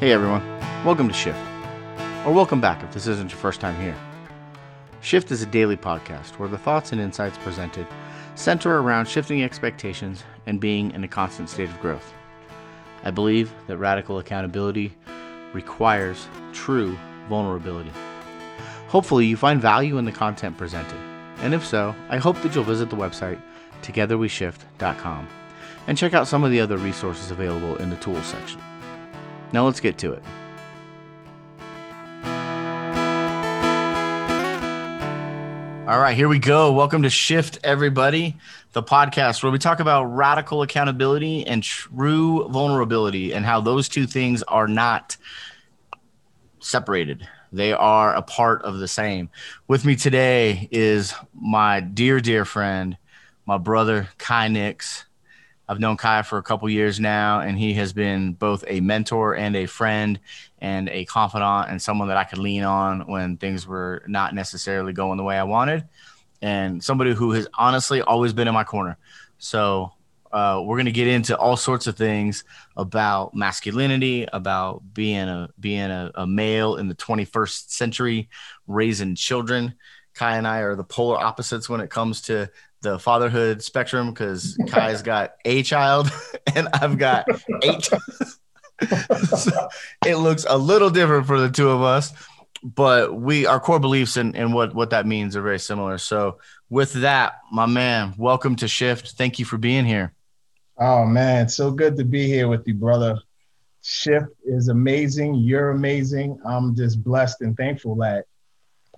Hey everyone, welcome to Shift. Or welcome back if this isn't your first time here. Shift is a daily podcast where the thoughts and insights presented center around shifting expectations and being in a constant state of growth. I believe that radical accountability requires true vulnerability. Hopefully, you find value in the content presented, and if so, I hope that you'll visit the website togetherweshift.com and check out some of the other resources available in the tools section. Now let's get to it. All right, here we go. Welcome to Shift, everybody, the podcast where we talk about radical accountability and true vulnerability and how those two things are not separated. They are a part of the same. With me today is my dear, dear friend, my brother, Kai Nix. I've known Kai for a couple years now, and he has been both a mentor and a friend and a confidant and someone that I could lean on when things were not necessarily going the way I wanted, and somebody who has honestly always been in my corner. So uh, we're going to get into all sorts of things about masculinity, about being a being a, a male in the 21st century, raising children. Kai and I are the polar opposites when it comes to the fatherhood spectrum because Kai's got a child and I've got eight. so it looks a little different for the two of us, but we our core beliefs and, and what what that means are very similar. So with that, my man, welcome to Shift. Thank you for being here. Oh man, so good to be here with you, brother. Shift is amazing. You're amazing. I'm just blessed and thankful that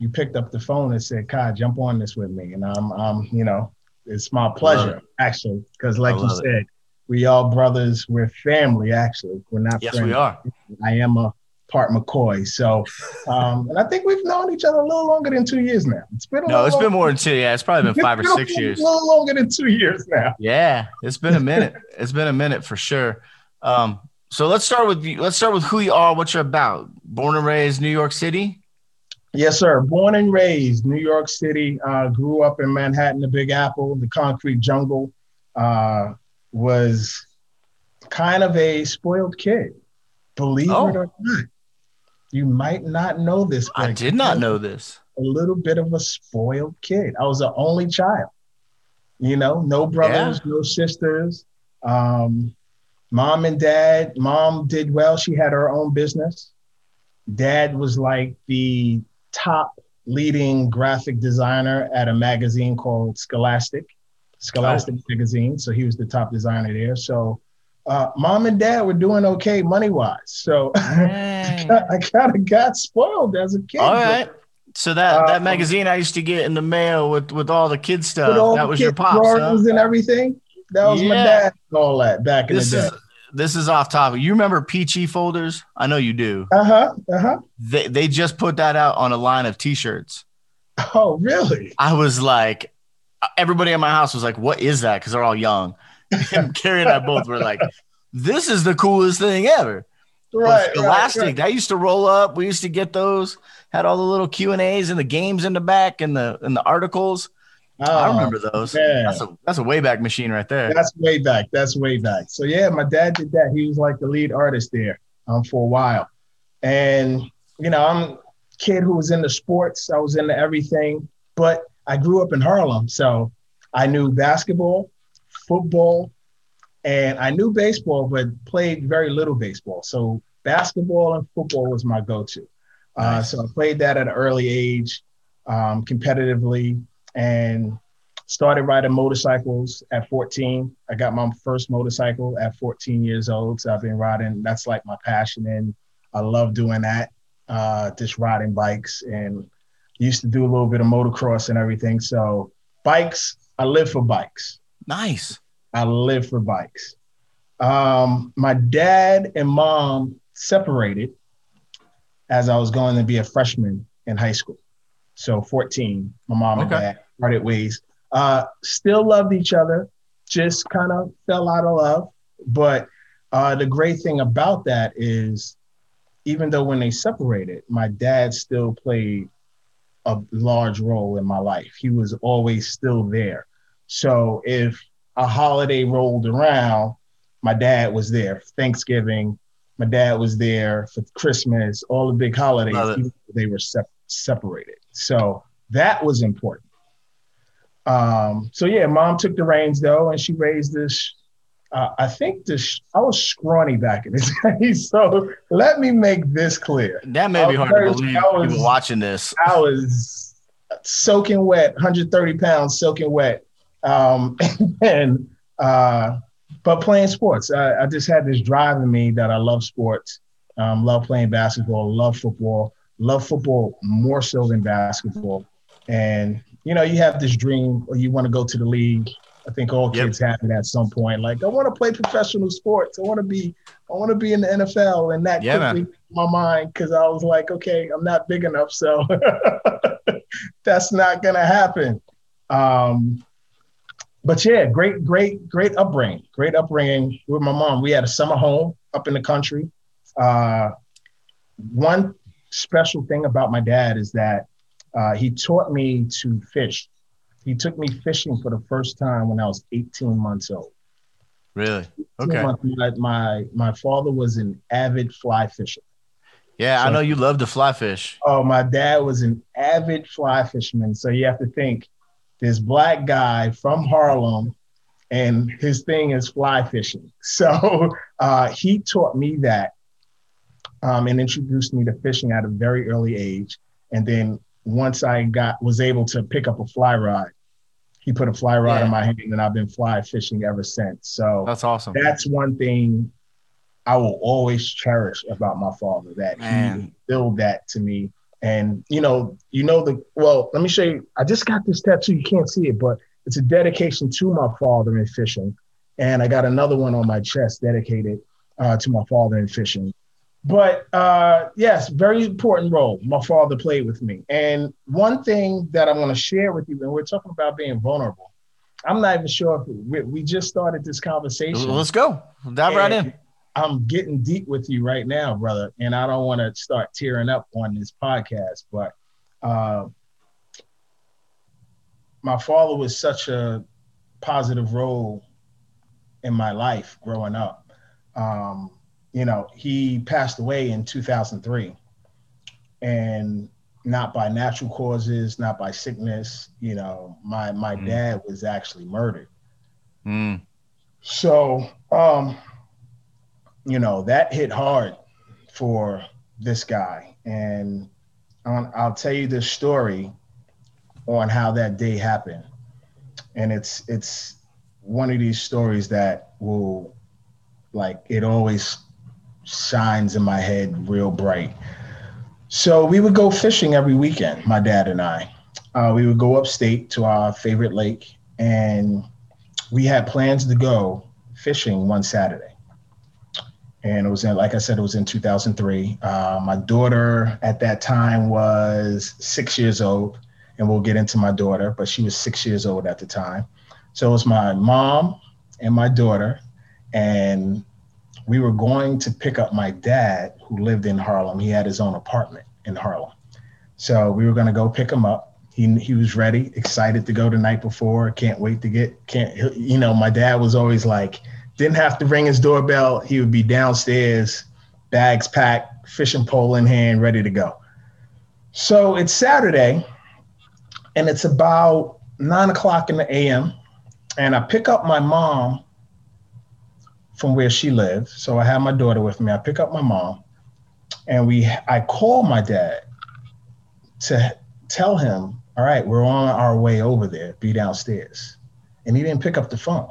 you picked up the phone and said, "Kai, jump on this with me." And I'm, I'm, you know, it's my pleasure actually, because like you said, it. we all brothers. We're family. Actually, we're not. Yes, friends. we are. I am a part McCoy. So, um, and I think we've known each other a little longer than two years now. It's been no, it's been more than two. Yeah, it's probably been five or six years. A little longer than two years now. Yeah, it's been a minute. it's been a minute for sure. Um, so let's start with you. Let's start with who you are, what you're about. Born and raised New York City. Yes, sir. Born and raised New York City. Uh, grew up in Manhattan, the Big Apple, the concrete jungle. Uh, was kind of a spoiled kid. Believe oh. it or not, you might not know this. I did not know this. A little bit of a spoiled kid. I was the only child. You know, no brothers, yeah. no sisters. Um, mom and dad. Mom did well. She had her own business. Dad was like the top leading graphic designer at a magazine called Scholastic, Scholastic oh. magazine. So he was the top designer there. So uh, mom and dad were doing okay money wise. So I kind of got spoiled as a kid. All right. So that, that uh, magazine I used to get in the mail with, with all the kids stuff, that was your pops, huh? and everything. That was yeah. my dad all that back in this the day. Is, this is off topic. You remember Pee-Chee folders? I know you do. Uh huh. Uh huh. They they just put that out on a line of T-shirts. Oh, really? I was like, everybody in my house was like, "What is that?" Because they're all young. And Carrie and I both were like, "This is the coolest thing ever." Right. Elastic. Right, right. used to roll up. We used to get those. Had all the little Q and A's and the games in the back and the and the articles. Oh, I remember those. Man. That's a that's a way back machine right there. That's way back. That's way back. So yeah, my dad did that. He was like the lead artist there um, for a while, and you know I'm a kid who was into sports. I was into everything, but I grew up in Harlem, so I knew basketball, football, and I knew baseball, but played very little baseball. So basketball and football was my go-to. Nice. Uh, so I played that at an early age, um, competitively and started riding motorcycles at 14. I got my first motorcycle at 14 years old. So I've been riding. That's like my passion, and I love doing that. Uh, just riding bikes, and used to do a little bit of motocross and everything. So bikes, I live for bikes. Nice. I live for bikes. Um, my dad and mom separated as I was going to be a freshman in high school. So 14, my mom okay. and dad parted ways. Uh, still loved each other, just kind of fell out of love. But uh, the great thing about that is, even though when they separated, my dad still played a large role in my life. He was always still there. So if a holiday rolled around, my dad was there. Thanksgiving, My dad was there for Christmas, all the big holidays. They were sep- separated, so that was important. Um, so yeah, mom took the reins though, and she raised this. Uh, I think this. I was scrawny back in the day, so let me make this clear. That may be hard to believe. Was, people watching this, I was soaking wet, 130 pounds, soaking wet, um, and uh, but playing sports. I, I, just had this drive in me that I love sports, um, love playing basketball, love football, love football more so than basketball, and you know, you have this dream or you want to go to the league. I think all kids yep. have it at some point. Like, I want to play professional sports. I want to be, I want to be in the NFL. And that yeah, quickly my mind because I was like, okay, I'm not big enough, so that's not gonna happen. Um, but yeah, great, great, great upbringing. Great upbringing with my mom. We had a summer home up in the country. Uh, one special thing about my dad is that uh, he taught me to fish. He took me fishing for the first time when I was 18 months old. Really? Okay. My, my, my father was an avid fly fisher. Yeah, so, I know you love to fly fish. Oh, my dad was an avid fly fisherman. So you have to think this black guy from Harlem and his thing is fly fishing. So uh, he taught me that um, and introduced me to fishing at a very early age. And then once I got was able to pick up a fly rod, he put a fly rod yeah. in my hand, and I've been fly fishing ever since. So that's awesome. That's one thing I will always cherish about my father that Man. he instilled that to me. And you know, you know the well. Let me show you. I just got this tattoo. You can't see it, but it's a dedication to my father in fishing. And I got another one on my chest dedicated uh, to my father in fishing. But uh, yes, very important role my father played with me. And one thing that I want to share with you, and we're talking about being vulnerable. I'm not even sure if we, we just started this conversation. Let's go. Dive right in. I'm getting deep with you right now, brother. And I don't want to start tearing up on this podcast, but uh, my father was such a positive role in my life growing up. Um, you know, he passed away in 2003 and not by natural causes, not by sickness. You know, my, my mm. dad was actually murdered. Mm. So, um, you know, that hit hard for this guy. And I'll tell you this story on how that day happened. And it's, it's one of these stories that will like, it always shines in my head real bright. So we would go fishing every weekend, my dad and I. Uh, we would go upstate to our favorite lake, and we had plans to go fishing one Saturday. And it was in, like I said, it was in 2003. Uh, my daughter at that time was six years old, and we'll get into my daughter, but she was six years old at the time. So it was my mom and my daughter, and we were going to pick up my dad who lived in Harlem. He had his own apartment in Harlem. So we were going to go pick him up. He, he was ready, excited to go the night before. Can't wait to get, can't, you know, my dad was always like, didn't have to ring his doorbell. He would be downstairs, bags packed, fishing pole in hand, ready to go. So it's Saturday and it's about nine o'clock in the AM. And I pick up my mom from where she lived. So I had my daughter with me. I pick up my mom, and we I call my dad to tell him, all right, we're on our way over there. Be downstairs, and he didn't pick up the phone.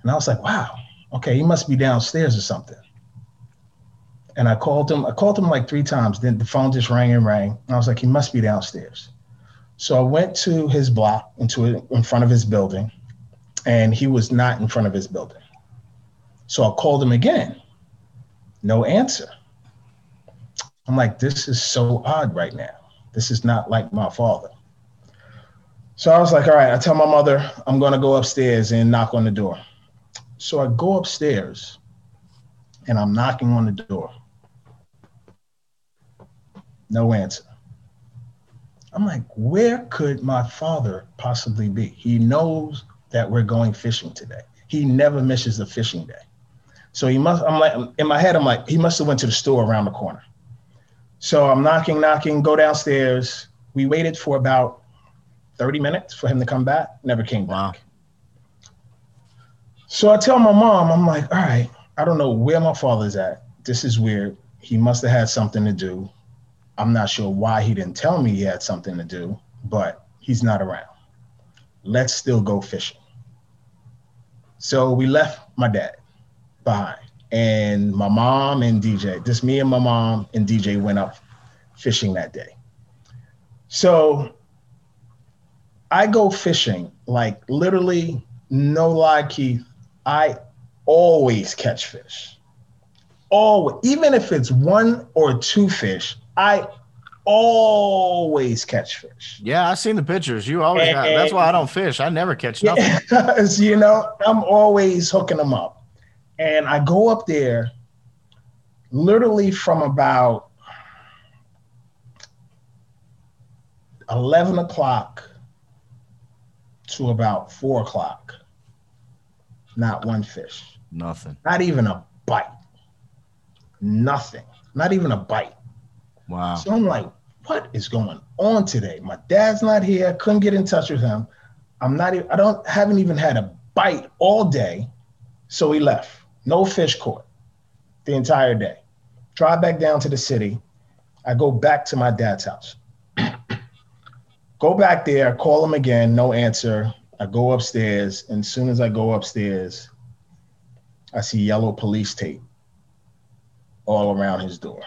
And I was like, wow, okay, he must be downstairs or something. And I called him. I called him like three times. Then the phone just rang and rang. And I was like, he must be downstairs. So I went to his block, into in front of his building, and he was not in front of his building. So I called him again. No answer. I'm like, this is so odd right now. This is not like my father. So I was like, all right, I tell my mother I'm going to go upstairs and knock on the door. So I go upstairs and I'm knocking on the door. No answer. I'm like, where could my father possibly be? He knows that we're going fishing today. He never misses a fishing day. So he must. I'm like in my head. I'm like he must have went to the store around the corner. So I'm knocking, knocking. Go downstairs. We waited for about 30 minutes for him to come back. Never came back. Wow. So I tell my mom, I'm like, all right, I don't know where my father's at. This is weird. He must have had something to do. I'm not sure why he didn't tell me he had something to do, but he's not around. Let's still go fishing. So we left my dad behind, and my mom and DJ, just me and my mom and DJ went up fishing that day. So I go fishing, like literally, no lie, Keith. I always catch fish. Always, even if it's one or two fish, I always catch fish. Yeah, I've seen the pictures. You always got, that's why I don't fish. I never catch nothing. Yeah, you know, I'm always hooking them up. And I go up there literally from about 11 o'clock to about four o'clock. Not one fish. Nothing. Not even a bite. Nothing. Not even a bite. Wow. So I'm like, what is going on today? My dad's not here. Couldn't get in touch with him. I'm not even, I don't haven't even had a bite all day. So he left. No fish caught the entire day. Drive back down to the city. I go back to my dad's house. go back there, call him again, no answer. I go upstairs, and as soon as I go upstairs, I see yellow police tape all around his door.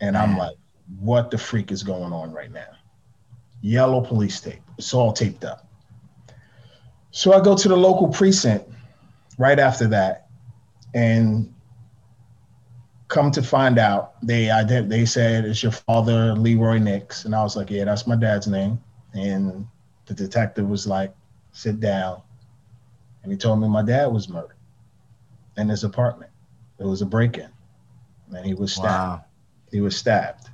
And I'm like, what the freak is going on right now? Yellow police tape. It's all taped up. So I go to the local precinct right after that, and come to find out, they they said it's your father, Leroy Nix, and I was like, yeah, that's my dad's name. And the detective was like, sit down, and he told me my dad was murdered in his apartment. It was a break-in, and he was stabbed. Wow. He was stabbed,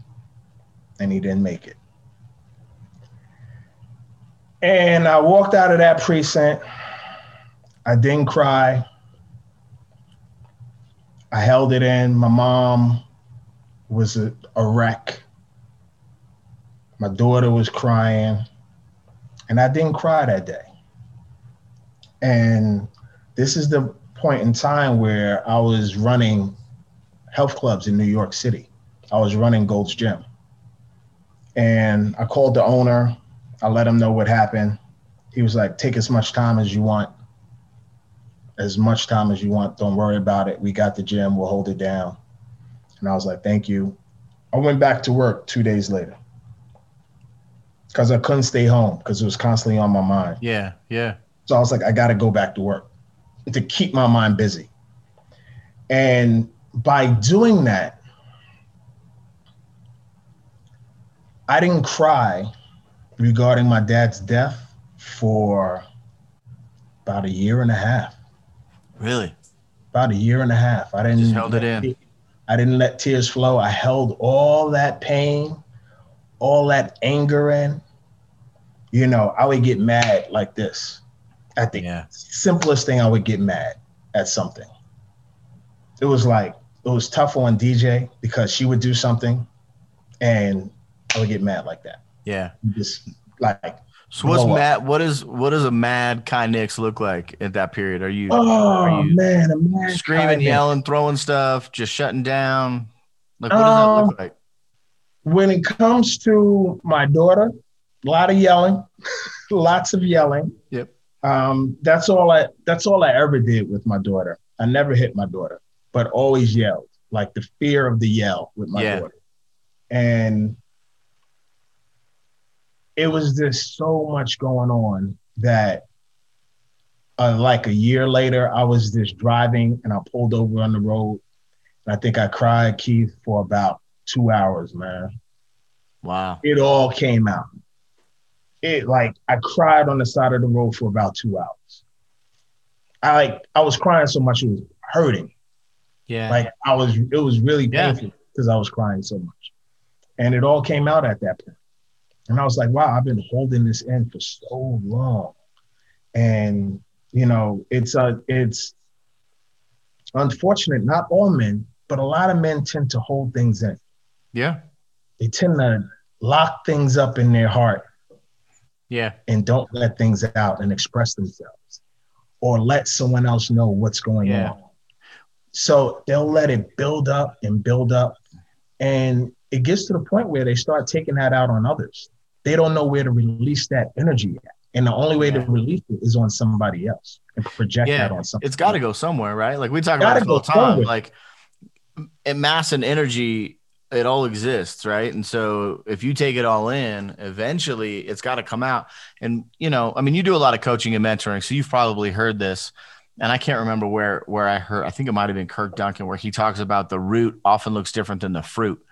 and he didn't make it. And I walked out of that precinct. I didn't cry. I held it in. My mom was a, a wreck. My daughter was crying. And I didn't cry that day. And this is the point in time where I was running health clubs in New York City. I was running Gold's Gym. And I called the owner. I let him know what happened. He was like, take as much time as you want. As much time as you want. Don't worry about it. We got the gym. We'll hold it down. And I was like, thank you. I went back to work two days later because I couldn't stay home because it was constantly on my mind. Yeah, yeah. So I was like, I got to go back to work to keep my mind busy. And by doing that, I didn't cry regarding my dad's death for about a year and a half. Really? About a year and a half. I didn't Just held it in. I didn't let tears flow. I held all that pain, all that anger in. You know, I would get mad like this. At the yeah. simplest thing, I would get mad at something. It was like it was tough on DJ because she would do something, and I would get mad like that. Yeah, just like. So what's mad? What is what does a mad Kai Nix look like at that period? Are you? Oh are you man, screaming, yelling, throwing stuff, just shutting down. Like what does um, that look like? When it comes to my daughter, a lot of yelling, lots of yelling. Yep. Um, that's all I. That's all I ever did with my daughter. I never hit my daughter, but always yelled, like the fear of the yell with my yeah. daughter. And it was just so much going on that uh, like a year later, I was just driving and I pulled over on the road. And I think I cried, Keith, for about two hours, man. Wow. It all came out. It like I cried on the side of the road for about two hours. I like I was crying so much it was hurting. Yeah. Like I was it was really painful because yeah. I was crying so much. And it all came out at that point. And I was like, wow, I've been holding this in for so long. And, you know, it's a, it's, unfortunate, not all men, but a lot of men tend to hold things in. Yeah. They tend to lock things up in their heart. Yeah. And don't let things out and express themselves or let someone else know what's going yeah. on. So they'll let it build up and build up. And it gets to the point where they start taking that out on others. They don't know where to release that energy at. And the only way yeah. to release it is on somebody else and project yeah. that on something. It's got to go somewhere, right? Like we talk about it all the time. Somewhere. Like mass and energy, it all exists, right? And so if you take it all in, eventually it's got to come out. And you know, I mean, you do a lot of coaching and mentoring, so you've probably heard this. And I can't remember where where I heard. I think it might have been Kirk Duncan, where he talks about the root often looks different than the fruit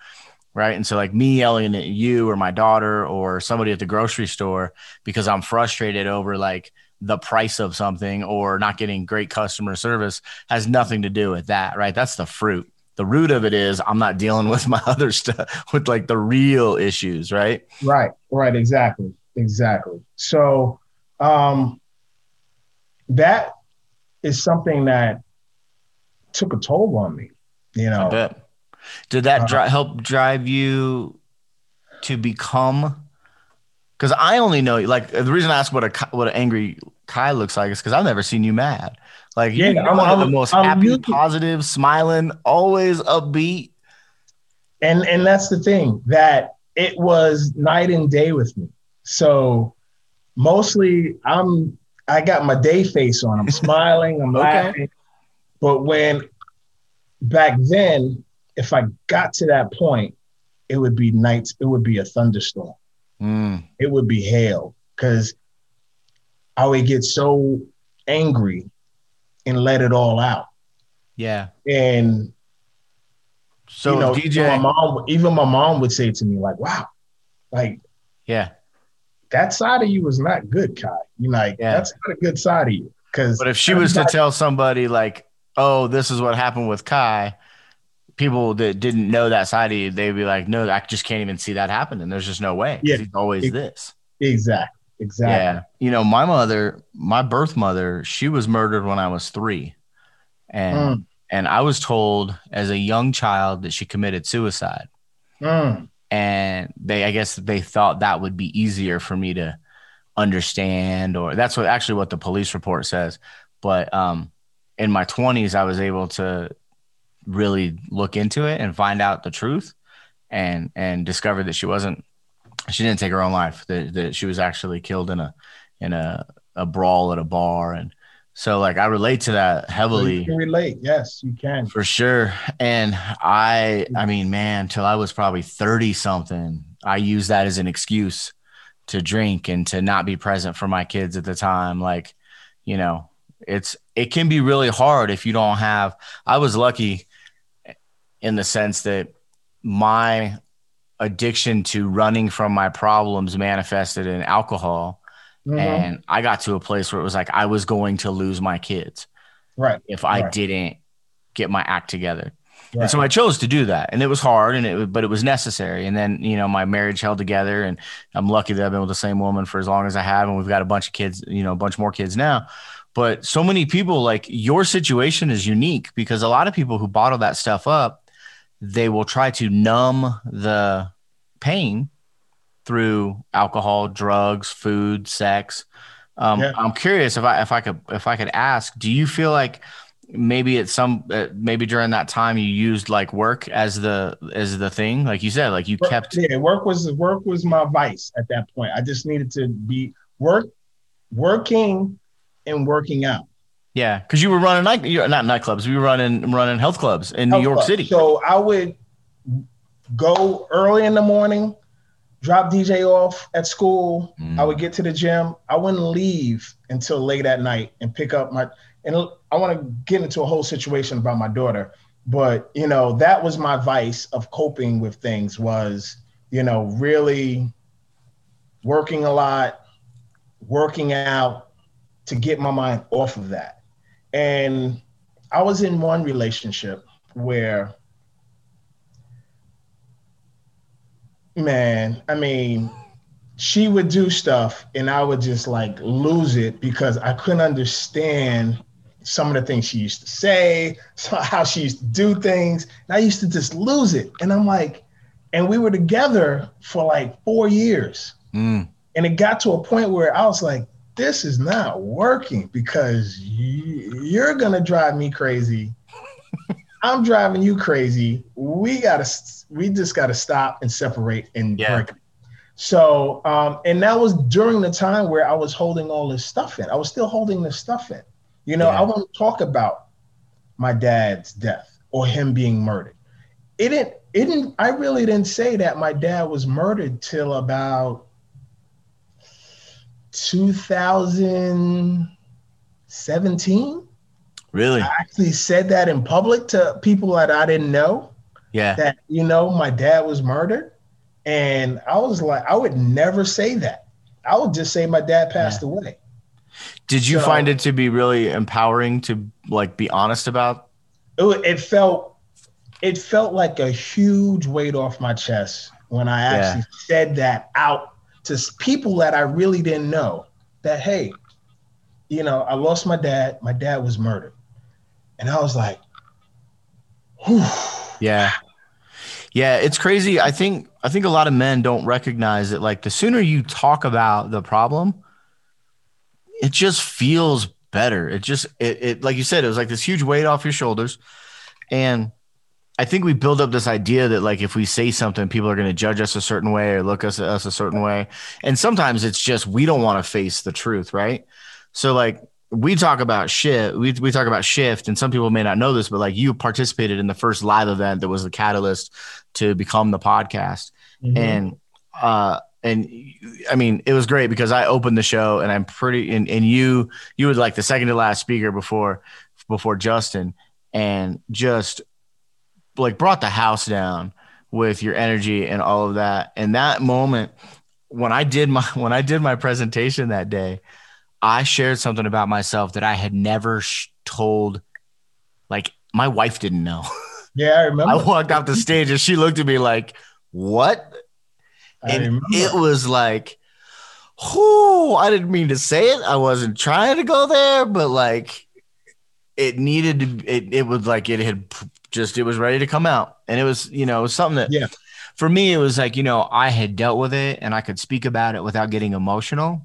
right? And so like me yelling at you or my daughter or somebody at the grocery store because I'm frustrated over like the price of something or not getting great customer service has nothing to do with that, right? That's the fruit. The root of it is I'm not dealing with my other stuff with like the real issues, right? Right, right, exactly. Exactly. So um that is something that took a toll on me, you know. Did that uh, help drive you to become? Because I only know, like, the reason I ask what a what an angry Kai looks like is because I've never seen you mad. Like, yeah, you're I'm, one I'm, of the most I'm happy, positive, smiling, always upbeat. And and that's the thing that it was night and day with me. So mostly, I'm I got my day face on. I'm smiling, I'm okay. laughing. But when back then, if I got to that point, it would be nights, it would be a thunderstorm. Mm. It would be hail because I would get so angry and let it all out. Yeah. And so you know, DJ, my mom, even my mom would say to me, like, wow, like, yeah, that side of you was not good, Kai. You like, yeah. that's not a good side of you. Cause but if she was to tell somebody like, oh, this is what happened with Kai, people that didn't know that side of you, they'd be like, no, I just can't even see that happening. There's just no way. Yeah. He's always this. Exactly. Exactly. Yeah. You know, my mother, my birth mother, she was murdered when I was three. And mm. and I was told as a young child that she committed suicide. Mm. And they I guess they thought that would be easier for me to understand or that's what actually what the police report says. But um in my 20s I was able to really look into it and find out the truth and and discover that she wasn't she didn't take her own life that, that she was actually killed in a in a, a brawl at a bar and so like I relate to that heavily. You can relate, yes, you can for sure. And I, I mean, man, till I was probably thirty something, I used that as an excuse to drink and to not be present for my kids at the time. Like, you know, it's it can be really hard if you don't have. I was lucky in the sense that my addiction to running from my problems manifested in alcohol. Mm-hmm. And I got to a place where it was like I was going to lose my kids. Right. If I right. didn't get my act together. Right. And so I chose to do that. And it was hard and it but it was necessary. And then, you know, my marriage held together and I'm lucky that I've been with the same woman for as long as I have. And we've got a bunch of kids, you know, a bunch more kids now. But so many people like your situation is unique because a lot of people who bottle that stuff up they will try to numb the pain through alcohol, drugs, food, sex. Um, yeah. I'm curious if I if I could if I could ask, do you feel like maybe at some uh, maybe during that time you used like work as the as the thing, like you said, like you work, kept yeah work was work was my vice at that point. I just needed to be work working and working out. Yeah, because you were running night, you're not nightclubs. We were running running health clubs in health New York club. City. So I would go early in the morning, drop DJ off at school. Mm. I would get to the gym. I wouldn't leave until late at night and pick up my. And I want to get into a whole situation about my daughter, but you know that was my vice of coping with things was you know really working a lot, working out to get my mind off of that. And I was in one relationship where, man, I mean, she would do stuff and I would just like lose it because I couldn't understand some of the things she used to say, how she used to do things. And I used to just lose it. And I'm like, and we were together for like four years. Mm. And it got to a point where I was like, this is not working because you're going to drive me crazy. I'm driving you crazy. We got to, we just got to stop and separate and yeah. break. So, um, and that was during the time where I was holding all this stuff in. I was still holding this stuff in. You know, yeah. I won't talk about my dad's death or him being murdered. It didn't, it didn't, I really didn't say that my dad was murdered till about 2017. Really? I actually said that in public to people that I didn't know. Yeah. That, you know, my dad was murdered. And I was like, I would never say that. I would just say my dad passed yeah. away. Did you so, find it to be really empowering to like be honest about? It, it felt it felt like a huge weight off my chest when I actually yeah. said that out to people that I really didn't know that hey, you know, I lost my dad. My dad was murdered, and I was like, Whew. yeah, yeah, it's crazy. I think I think a lot of men don't recognize it. Like the sooner you talk about the problem, it just feels better. It just it, it like you said, it was like this huge weight off your shoulders, and I think we build up this idea that like if we say something, people are going to judge us a certain way or look us at us a certain way. And sometimes it's just we don't want to face the truth, right? So like we talk about shift, we we talk about shift, and some people may not know this, but like you participated in the first live event that was the catalyst to become the podcast. Mm-hmm. And uh and I mean, it was great because I opened the show and I'm pretty and, and you you were like the second to last speaker before before Justin and just like brought the house down with your energy and all of that. And that moment when I did my when I did my presentation that day, I shared something about myself that I had never sh- told like my wife didn't know. Yeah, I remember. I walked off the stage and she looked at me like, "What?" and it was like, "Whoo!" I didn't mean to say it. I wasn't trying to go there, but like, it needed to. It it was like it had just it was ready to come out. And it was you know it was something that yeah. for me it was like you know i had dealt with it and i could speak about it without getting emotional.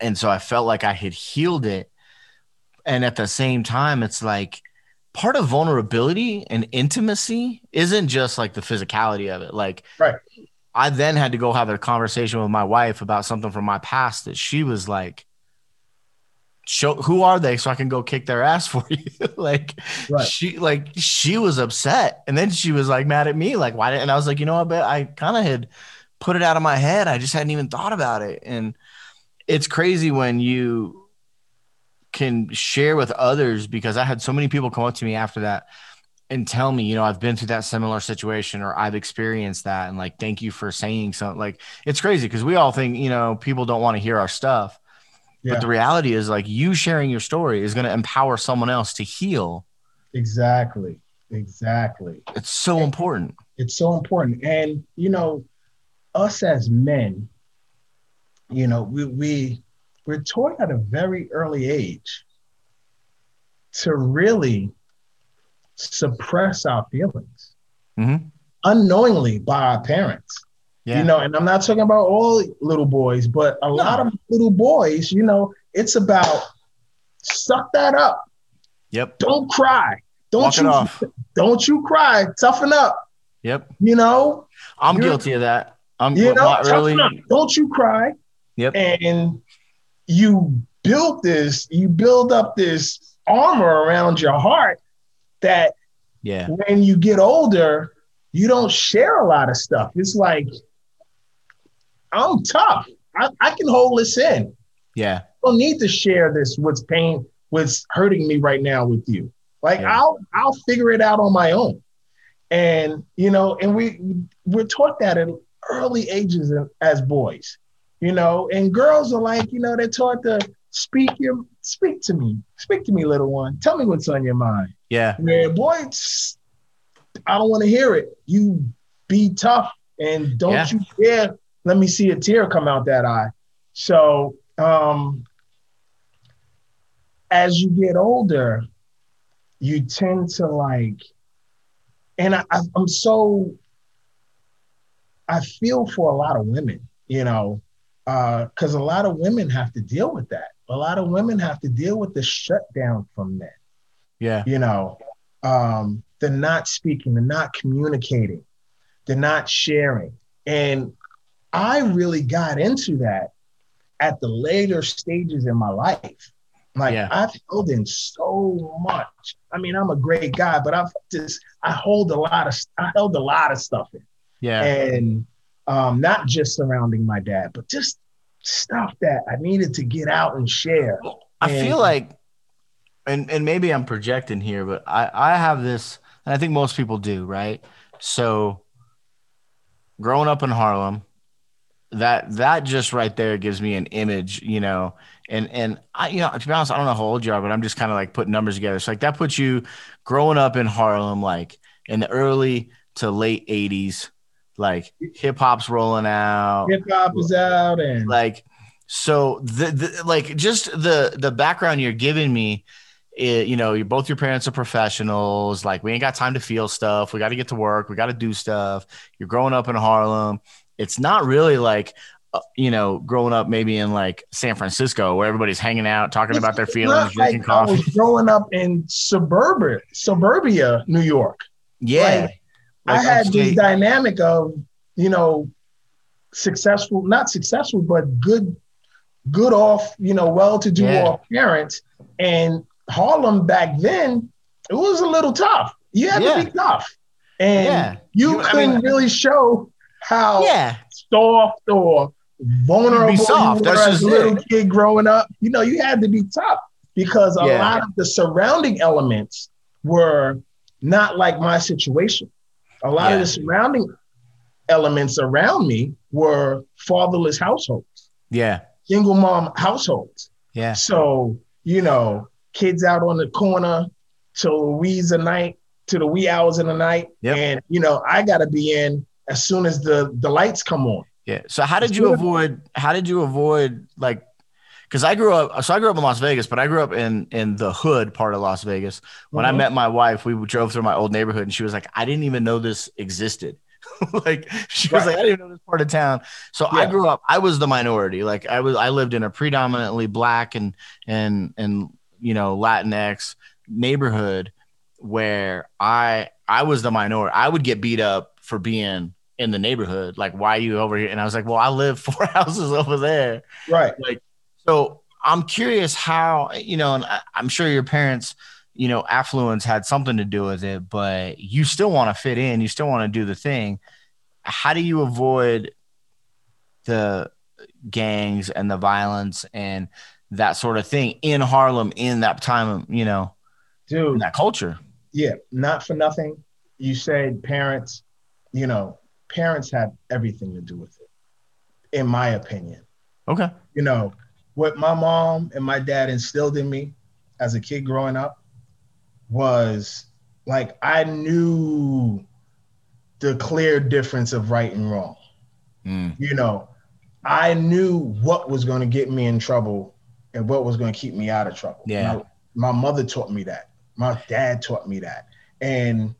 And so i felt like i had healed it. And at the same time it's like part of vulnerability and intimacy isn't just like the physicality of it. Like right. I then had to go have a conversation with my wife about something from my past that she was like show who are they so I can go kick their ass for you. like right. she like she was upset. And then she was like mad at me, like, why didn't and I was like, you know what, but I kind of had put it out of my head. I just hadn't even thought about it. And it's crazy when you can share with others because I had so many people come up to me after that and tell me, you know, I've been through that similar situation or I've experienced that. And like, thank you for saying something. Like, it's crazy because we all think, you know, people don't want to hear our stuff. Yeah. But the reality is, like, you sharing your story is going to empower someone else to heal. Exactly. Exactly. It's so and important. It's so important. And, you know, us as men, you know, we, we, we're taught at a very early age to really suppress our feelings mm-hmm. unknowingly by our parents. Yeah. You know, and I'm not talking about all little boys, but a no. lot of little boys, you know, it's about suck that up. Yep. Don't cry. Don't Walk you don't you cry. Toughen up. Yep. You know, I'm guilty of that. I'm you know, not really. Up. Don't you cry. Yep. And you build this, you build up this armor around your heart that yeah. when you get older, you don't share a lot of stuff. It's like I'm tough. I, I can hold this in. Yeah. I don't need to share this what's pain, what's hurting me right now with you. Like yeah. I'll I'll figure it out on my own. And you know, and we we're taught that at early ages as boys, you know, and girls are like, you know, they're taught to speak your speak to me, speak to me, little one. Tell me what's on your mind. Yeah. Where boys, I don't want to hear it. You be tough and don't yeah. you dare let me see a tear come out that eye. So um, as you get older, you tend to like, and I, I'm so, I feel for a lot of women, you know, because uh, a lot of women have to deal with that. A lot of women have to deal with the shutdown from men. Yeah. You know, um, they're not speaking, they're not communicating, they're not sharing. And I really got into that at the later stages in my life. Like yeah. I've held in so much. I mean, I'm a great guy, but I've just I hold a lot of I held a lot of stuff in. Yeah. And um, not just surrounding my dad, but just stuff that I needed to get out and share. I and, feel like, and and maybe I'm projecting here, but I I have this, and I think most people do, right? So, growing up in Harlem, that that just right there gives me an image, you know. And and I, you know, to be honest, I don't know how old you are, but I'm just kind of like putting numbers together. So like that puts you growing up in Harlem, like in the early to late '80s, like hip hop's rolling out, hip hop is out, and like so the, the like just the the background you're giving me. It, you know, you're both your parents are professionals. Like, we ain't got time to feel stuff. We got to get to work. We got to do stuff. You're growing up in Harlem it's not really like uh, you know, growing up maybe in like San Francisco where everybody's hanging out, talking it's about their feelings, drinking like coffee. I was growing up in suburbia, suburbia, New York. Yeah. Like, like I had this dynamic of, you know, successful, not successful, but good, good off, you know, well-to-do yeah. off parents. And Harlem back then, it was a little tough. You had yeah. to be tough. And yeah. you, you couldn't I mean, really show how yeah. soft or vulnerable soft. you were as a little it. kid growing up. You know, you had to be tough because a yeah. lot of the surrounding elements were not like my situation. A lot yeah. of the surrounding elements around me were fatherless households. Yeah. Single mom households. Yeah. So, you know, kids out on the corner till Louisa night, to the wee hours in the night. Yep. And, you know, I got to be in as soon as the the lights come on. Yeah. So how did you avoid? How did you avoid like? Because I grew up, so I grew up in Las Vegas, but I grew up in in the hood part of Las Vegas. When mm-hmm. I met my wife, we drove through my old neighborhood, and she was like, "I didn't even know this existed." like she was like, "I didn't know this part of town." So yeah. I grew up. I was the minority. Like I was, I lived in a predominantly black and and and you know Latinx neighborhood where I I was the minority. I would get beat up for being in the neighborhood. Like, why are you over here? And I was like, well, I live four houses over there. Right. Like, so I'm curious how, you know, and I, I'm sure your parents, you know, affluence had something to do with it, but you still want to fit in, you still want to do the thing. How do you avoid the gangs and the violence and that sort of thing in Harlem in that time, you know, dude, in that culture? Yeah, not for nothing. You said parents you know, parents have everything to do with it, in my opinion. Okay. You know, what my mom and my dad instilled in me as a kid growing up was like I knew the clear difference of right and wrong. Mm. You know, I knew what was going to get me in trouble and what was going to keep me out of trouble. Yeah. My, my mother taught me that. My dad taught me that. And,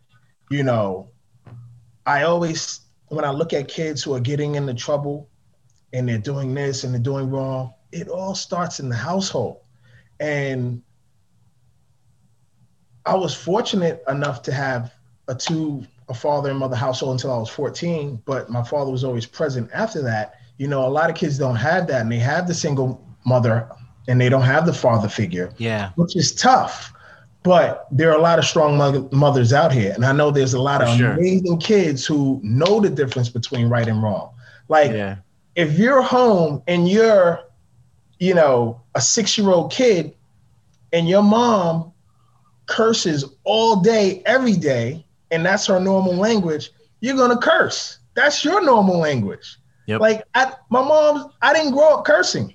you know, I always, when I look at kids who are getting into trouble and they're doing this and they're doing wrong, it all starts in the household. And I was fortunate enough to have a two, a father and mother household until I was 14, but my father was always present after that. You know, a lot of kids don't have that and they have the single mother and they don't have the father figure. Yeah. Which is tough. But there are a lot of strong mothers out here, and I know there's a lot of sure. amazing kids who know the difference between right and wrong. Like, yeah. if you're home and you're, you know, a six-year-old kid, and your mom curses all day, every day, and that's her normal language, you're gonna curse. That's your normal language. Yep. Like, I, my mom, I didn't grow up cursing,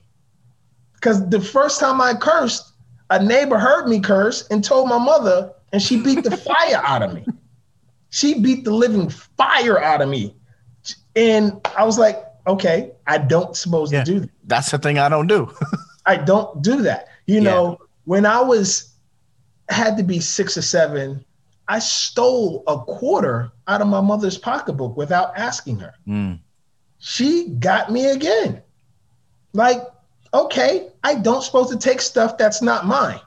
because the first time I cursed a neighbor heard me curse and told my mother, and she beat the fire out of me. She beat the living fire out of me. And I was like, okay, I don't suppose yeah, to do that. That's the thing I don't do. I don't do that. You yeah. know, when I was had to be six or seven, I stole a quarter out of my mother's pocketbook without asking her. Mm. She got me again. Like, okay, I don't supposed to take stuff that's not mine.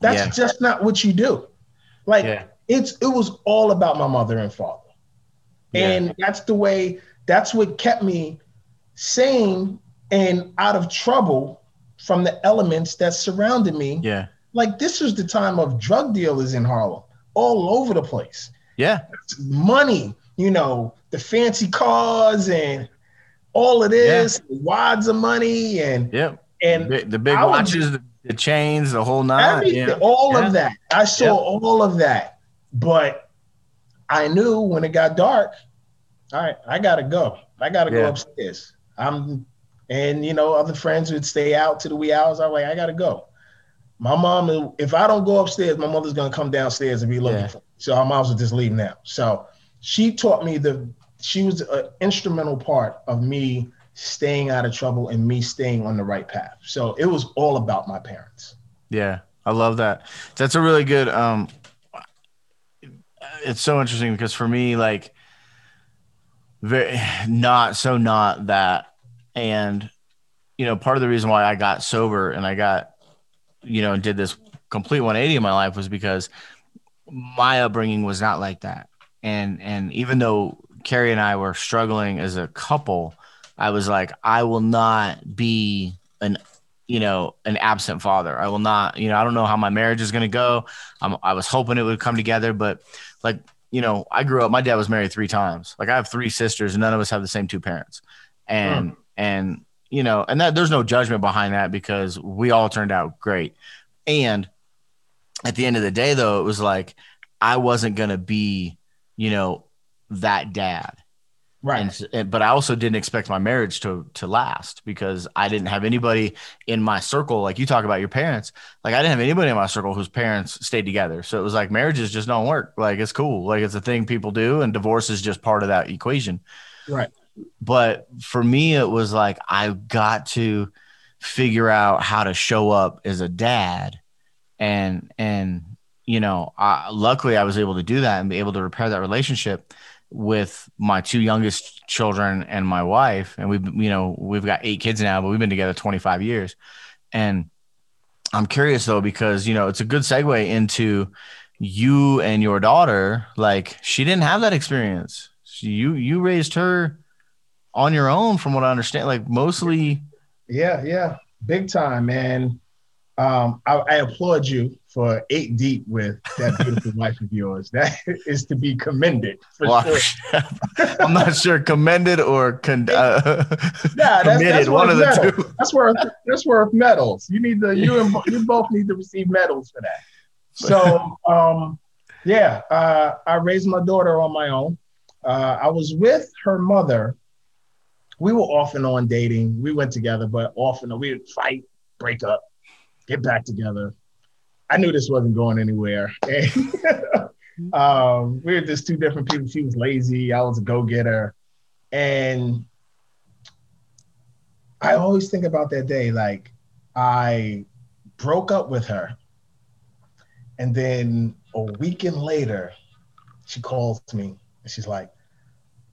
That's Yeah. just not what you do. Like Yeah. it's it was all about my mother and father. Yeah. And that's the way that's what kept me sane and out of trouble from the elements that surrounded me. Yeah. Like this was the time of drug dealers in Harlem, all over the place. Yeah. Money, you know, the fancy cars and all of this, wads of money and Yep. and The, the big watches, the, the chains, the whole nine. Yeah. all Yeah. of that. I saw Yeah. all of that, but I knew when it got dark, all right, I gotta go. I gotta go upstairs. I'm, and you know, other friends would stay out to the wee hours. I'm like, I gotta go. My mom, if I don't go upstairs, my mother's gonna come downstairs and be looking Yeah. for me. So I might as well just leave now. So she taught me the. She was an instrumental part of me staying out of trouble and me staying on the right path. So it was all about my parents. Yeah, I love that. That's a really good. Um, it's so interesting because for me, like, very not so not that, and you know, part of the reason why I got sober and I got, you know, and did this complete 180 in my life was because my upbringing was not like that, and and even though Carrie and I were struggling as a couple, I was like, I will not be an you know, an absent father. I will not, you know, I don't know how my marriage is going to go. I'm, I was hoping it would come together, but like, you know, I grew up, my dad was married three times. Like I have three sisters and none of us have the same two parents. And, hmm. and, you know, and that there's no judgment behind that because we all turned out great. And at the end of the day, though, it was like, I wasn't going to be, you know, that dad. Right. And, but I also didn't expect my marriage to to last because I didn't have anybody in my circle like you talk about your parents. Like I didn't have anybody in my circle whose parents stayed together. So it was like marriages just don't work. Like it's cool. Like it's a thing people do and divorce is just part of that equation. Right. But for me it was like I got to figure out how to show up as a dad and and you know, I, luckily I was able to do that and be able to repair that relationship with my two youngest children and my wife and we've you know we've got eight kids now but we've been together 25 years. And i'm curious though because you know it's a good segue into you and your daughter. Like she didn't have that experience. She- you you raised her on your own from what i understand like mostly Yeah, yeah, big time, man. Um, I, I applaud you for eight deep with that beautiful wife of yours. That is to be commended for well, sure. i'm not sure commended or con- uh, Yeah, that's, committed that's one of the two That's worth that's worth medals. You need to you and you both need to receive medals for that. So um, yeah, uh, I raised my daughter on my own. Uh, I was with her mother. We were off and on dating. We went together, but often. We would fight, break up, get back together. I knew this wasn't going anywhere. And, um, we were just two different people. She was lazy. I was a go-getter. And I always think about that day. Like I broke up with her. And then a weekend later, she calls me and she's like,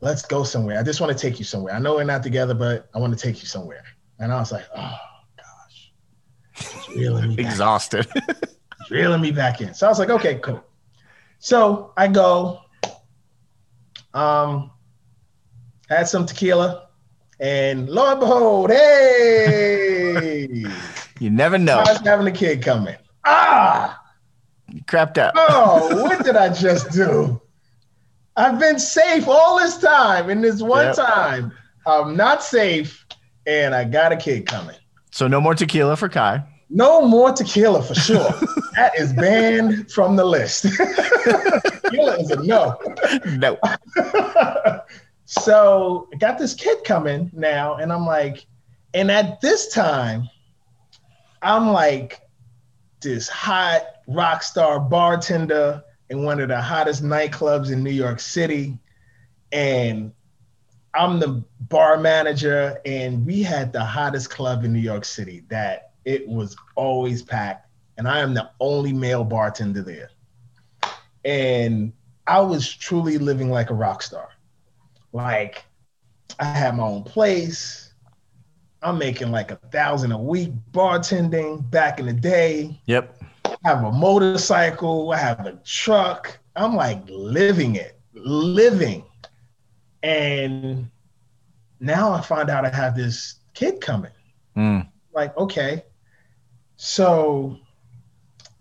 let's go somewhere. I just want to take you somewhere. I know we're not together, but I want to take you somewhere. And I was like, oh. It's reeling me exhausted It's reeling me back in. So I was like, okay, cool. So I go, um, had some tequila, and lo and behold, hey, you never know I was having a kid coming. Ah, you crapped out oh, what did I just do? I've been safe all this time, and this one Yep. time I'm not safe, and I got a kid coming. so no more tequila for kai No more tequila for sure. that is banned from the list. tequila is a no. no so I got this kid coming now, and I'm like, and at this time, I'm like this hot rock star bartender in one of the hottest nightclubs in New York City. And I'm the bar manager, and we had the hottest club in New York City that it was always packed and I am the only male bartender there. And I was truly living like a rock star. Like I had my own place. I'm making like a thousand a week bartending back in the day. Yep. I have a motorcycle. I have a truck. I'm like living it, living. And now I find out I have this kid coming. Mm. Like, okay. So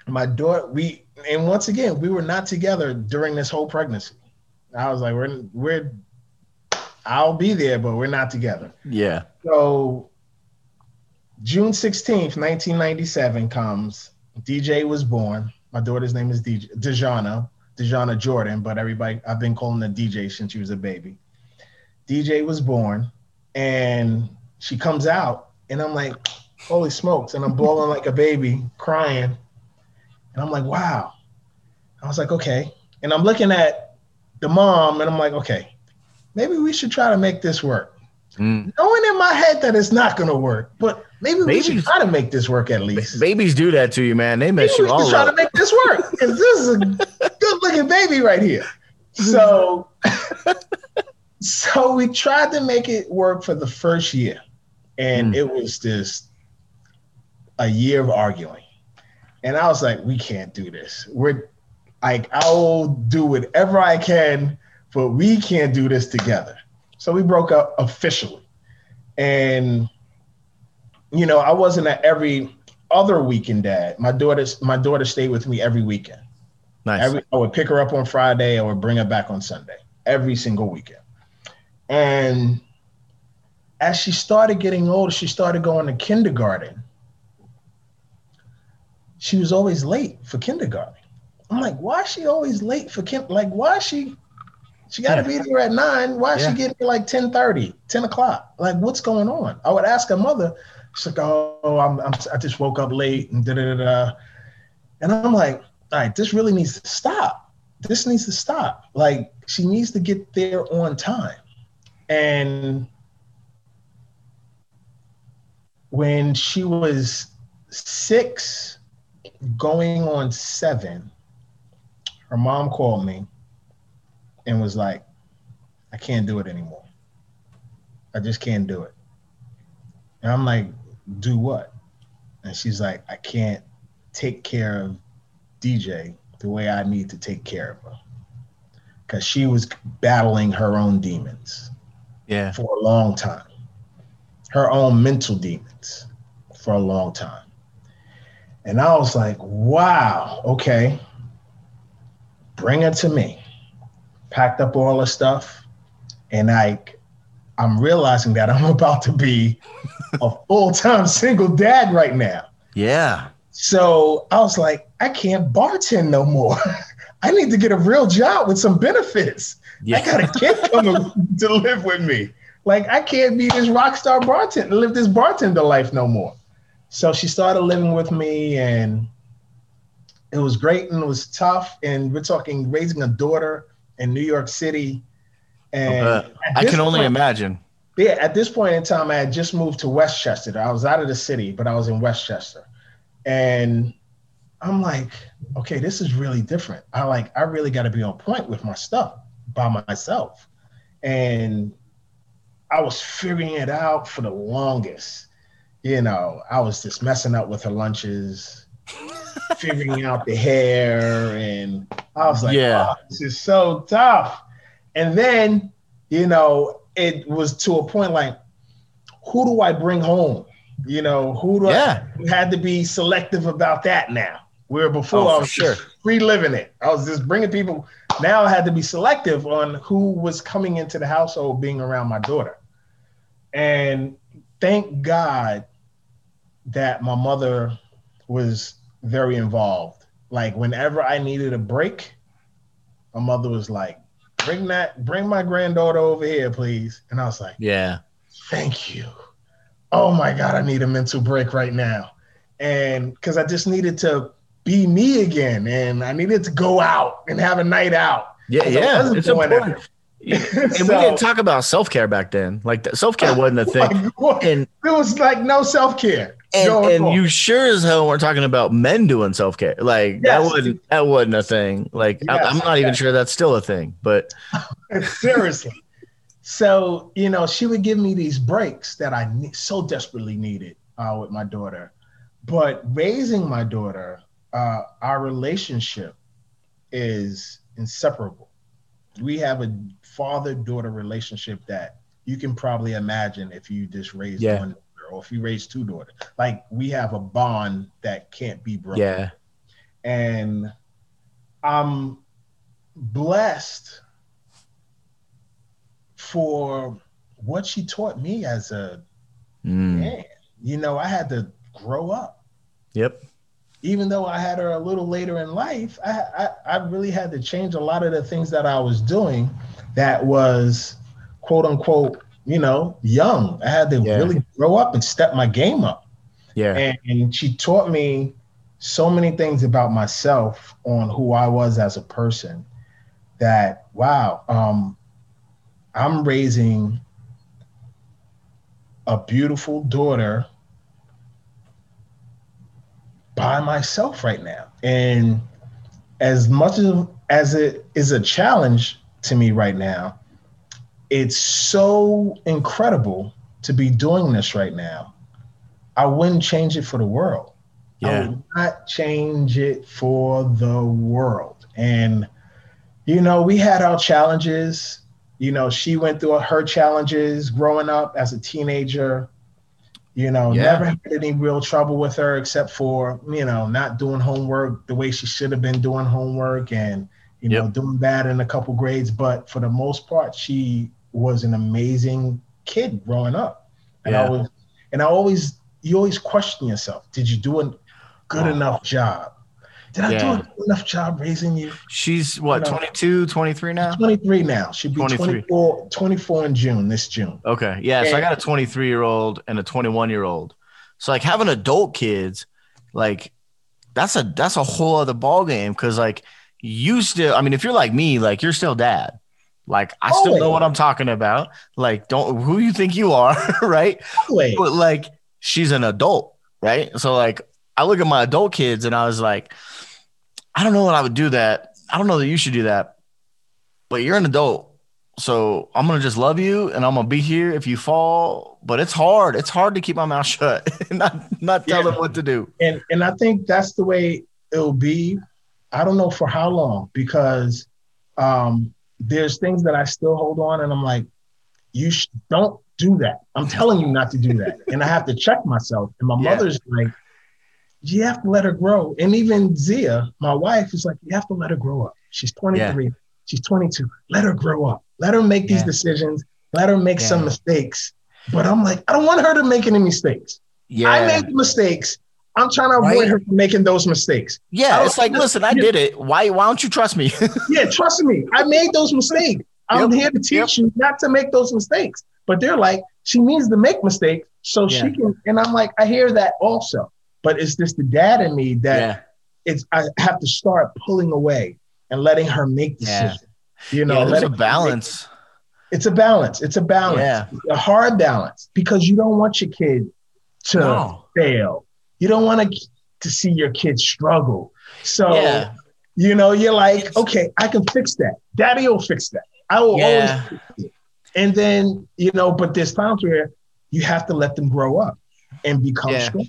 my daughter, we and once again, we were not together during this whole pregnancy. I was like, we're we're I'll be there, but we're not together. Yeah. So June 16th, 1997 comes. DJ was born. My daughter's name is DJ Dejana, Dejana Jordan, but everybody I've been calling her DJ since she was a baby. DJ was born and she comes out and I'm like, holy smokes. And I'm bawling like a baby, crying. And I'm like, wow. I was like, okay. And I'm looking at the mom and I'm like, okay, maybe we should try to make this work. Mm. Knowing in my head that it's not gonna work, but maybe we Babies- should try to make this work at least. Babies do that to you, man. They mess Maybe you we all should try to make this work because this is a good looking baby right here. So, so we tried to make it work for the first year, and Mm. it was just a year of arguing. And I was like, we can't do this. We're like, I'll do whatever I can, but we can't do this together. So we broke up officially. And you know, I wasn't at every other weekend dad. My daughter, my daughter stayed with me every weekend. Nice. Every, I would pick her up on Friday. I would bring her back on Sunday. Every single weekend. And as she started getting older, she started going to kindergarten. She was always late for kindergarten. I'm like, why is she always late for kin? Like, why is she? She got to Yeah. be there at nine. Why is Yeah. she getting here like 10 10 o'clock? Like, what's going on? I would ask her mother. She's like, oh, I'm, I'm I just woke up late and da da da. And I'm like, all right, this really needs to stop. This needs to stop. Like, she needs to get there on time. And when she was six, going on seven, her mom called me and was like, I can't do it anymore. I just can't do it. And I'm like, do what? And she's like, I can't take care of DJ the way I need to take care of her. Because she was battling her own demons yeah. for a long time, her own mental demons for a long time. And I was like, wow, okay, bring it to me. Packed up all the stuff, and I, I'm realizing that I'm about to be a full-time single dad right now. Yeah. So I was like, I can't bartend no more. I need to get a real job with some benefits. Yeah. I got a kid coming to live with me. Like I can't be this rock star bartender, live this bartender life no more. So she started living with me, and it was great and it was tough. And we're talking raising a daughter in New York City. And Uh, I can only point- imagine. yeah, at this point in time, I had just moved to Westchester. I was out of the city, but I was in Westchester. And I'm like, okay, this is really different. I like, I really got to be on point with my stuff by myself. And I was figuring it out for the longest. You know, I was just messing up with her lunches, figuring out the hair. And I was like, Yeah. "Oh, this is so tough. And then, you know, it was to a point like, who do I bring home? You know, who do Yeah. I had to be selective about that now? Where before Oh, I was sure. just free living it. I was just bringing people. Now I had to be selective on who was coming into the household being around my daughter. And thank God that my mother was very involved. Like whenever I needed a break, my mother was like, bring that, bring my granddaughter over here, please. And I was like, Yeah. thank you. Oh my God, I need a mental break right now. And because I just needed to be me again and I needed to go out and have a night out. Yeah. Yeah. It's important. and So- we didn't talk about self care back then. Like self care wasn't a oh thing. Like. And there was like no self care. And, and you sure as hell weren't talking about men doing self care. Like that wasn't that wasn't a thing. Like I, Yes. I'm not even sure that's still a thing. But Seriously. So, you know, she would give me these breaks that I ne- so desperately needed uh, with my daughter. But raising my daughter, uh, our relationship is inseparable. We have a father daughter relationship that you can probably imagine if you just raised Yeah. one or if you raise two daughters. Like we have a bond that can't be broken yeah, and I'm blessed for what she taught me as a Mm. man. You know, I had to grow up. yep, Even though I had her a little later in life, I, I, I really had to change a lot of the things that I was doing that was quote unquote, you know, young. I had to Yeah. really grow up and step my game up. yeah, and, and she taught me so many things about myself on who I was as a person that wow um, I'm raising a beautiful daughter by myself right now and as much as, as it is a challenge to me right now it's so incredible to be doing this right now I wouldn't change it for the world. I yeah, would not change it for the world. And, you know, we had our challenges. You know, she went through her challenges growing up as a teenager. You know, Yeah. never had any real trouble with her except for, you know, not doing homework the way she should have been doing homework and, you know, Yep. doing bad in a couple grades. But for the most part, she was an amazing kid growing up. And I was, and I always, you always question yourself. Did you do a good Oh. enough job? Did I Yeah. do a good enough job raising you? she's what You know. 22, 23 now. 23 now. She'd be 23. 24, 24 in June, this June. Okay. Yeah. So I got a 23 year old and a 21 year old. So like having adult kids, like that's a that's a whole other ball game. Cause like you still, I mean, if you're like me, like you're still dad. Like I still know what I'm talking about. Like don't who you think you are, right? But like she's an adult, right? So like I look at my adult kids and I was like, I don't know what I would do that. I don't know that you should do that. But you're an adult. So I'm gonna just love you and I'm gonna be here if you fall. But it's hard. It's hard to keep my mouth shut and not not tell Yeah. them what to do. and and I think that's the way it'll be. I don't know for how long because um, there's things that I still hold on, and I'm like, you sh- don't do that. I'm telling you not to do that, and I have to check myself. And my Yeah. mother's like, you have to let her grow. And even Zia, my wife, is like, you have to let her grow up. She's 23. She's 22. Let her grow up. Let her make these Yeah. decisions. Let her make some mistakes. But I'm like, I don't want her to make any mistakes. Yeah. I made the mistakes. I'm trying to avoid Right. her from making those mistakes. yeah. It's like, listen, I did it. Why why don't you trust me? Yeah, trust me. I made those mistakes. I'm Yep. here to teach Yep. you not to make those mistakes. But they're like, she needs to make mistakes so Yeah. she can. And I'm like, I hear that also. But it's just the dad in me that yeah. it's I have to start pulling away and letting her make Yeah. decisions. You know, yeah, there's a balance. it's a balance. It's a balance. Yeah. A hard balance because you don't want your kid to No. fail. You don't want to to see your kids struggle. So Yeah. you know, you're like, It's- okay, I can fix that. Daddy will fix that. I will Yeah. always fix it. And then, you know, but there's times where you have to let them grow up and become Yeah. strong.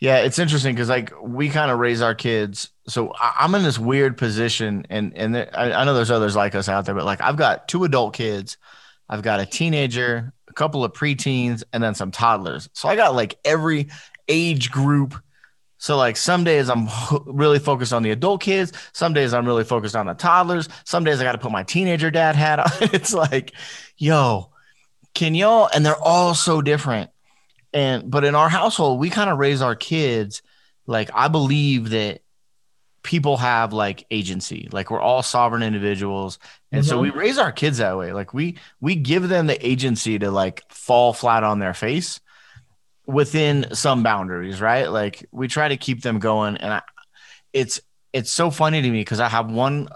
Yeah, it's interesting because like we kind of raise our kids. So I- I'm in this weird position, and and there, I, I know there's others like us out there, but like I've got two adult kids, I've got a teenager, a couple of preteens, and then some toddlers. So I got like every age group. So like some days I'm really focused on the adult kids, some days I'm really focused on the toddlers, some days I got to put my teenager dad hat on. it's like, yo, can y'all? And they're all so different and but in our household we kind of raise our kids like i believe that people have like agency like we're all sovereign individuals and so Mhm. we raise our kids that way like we we give them the agency to like fall flat on their face within some boundaries right like we try to keep them going and I, it's it's so funny to me because i have one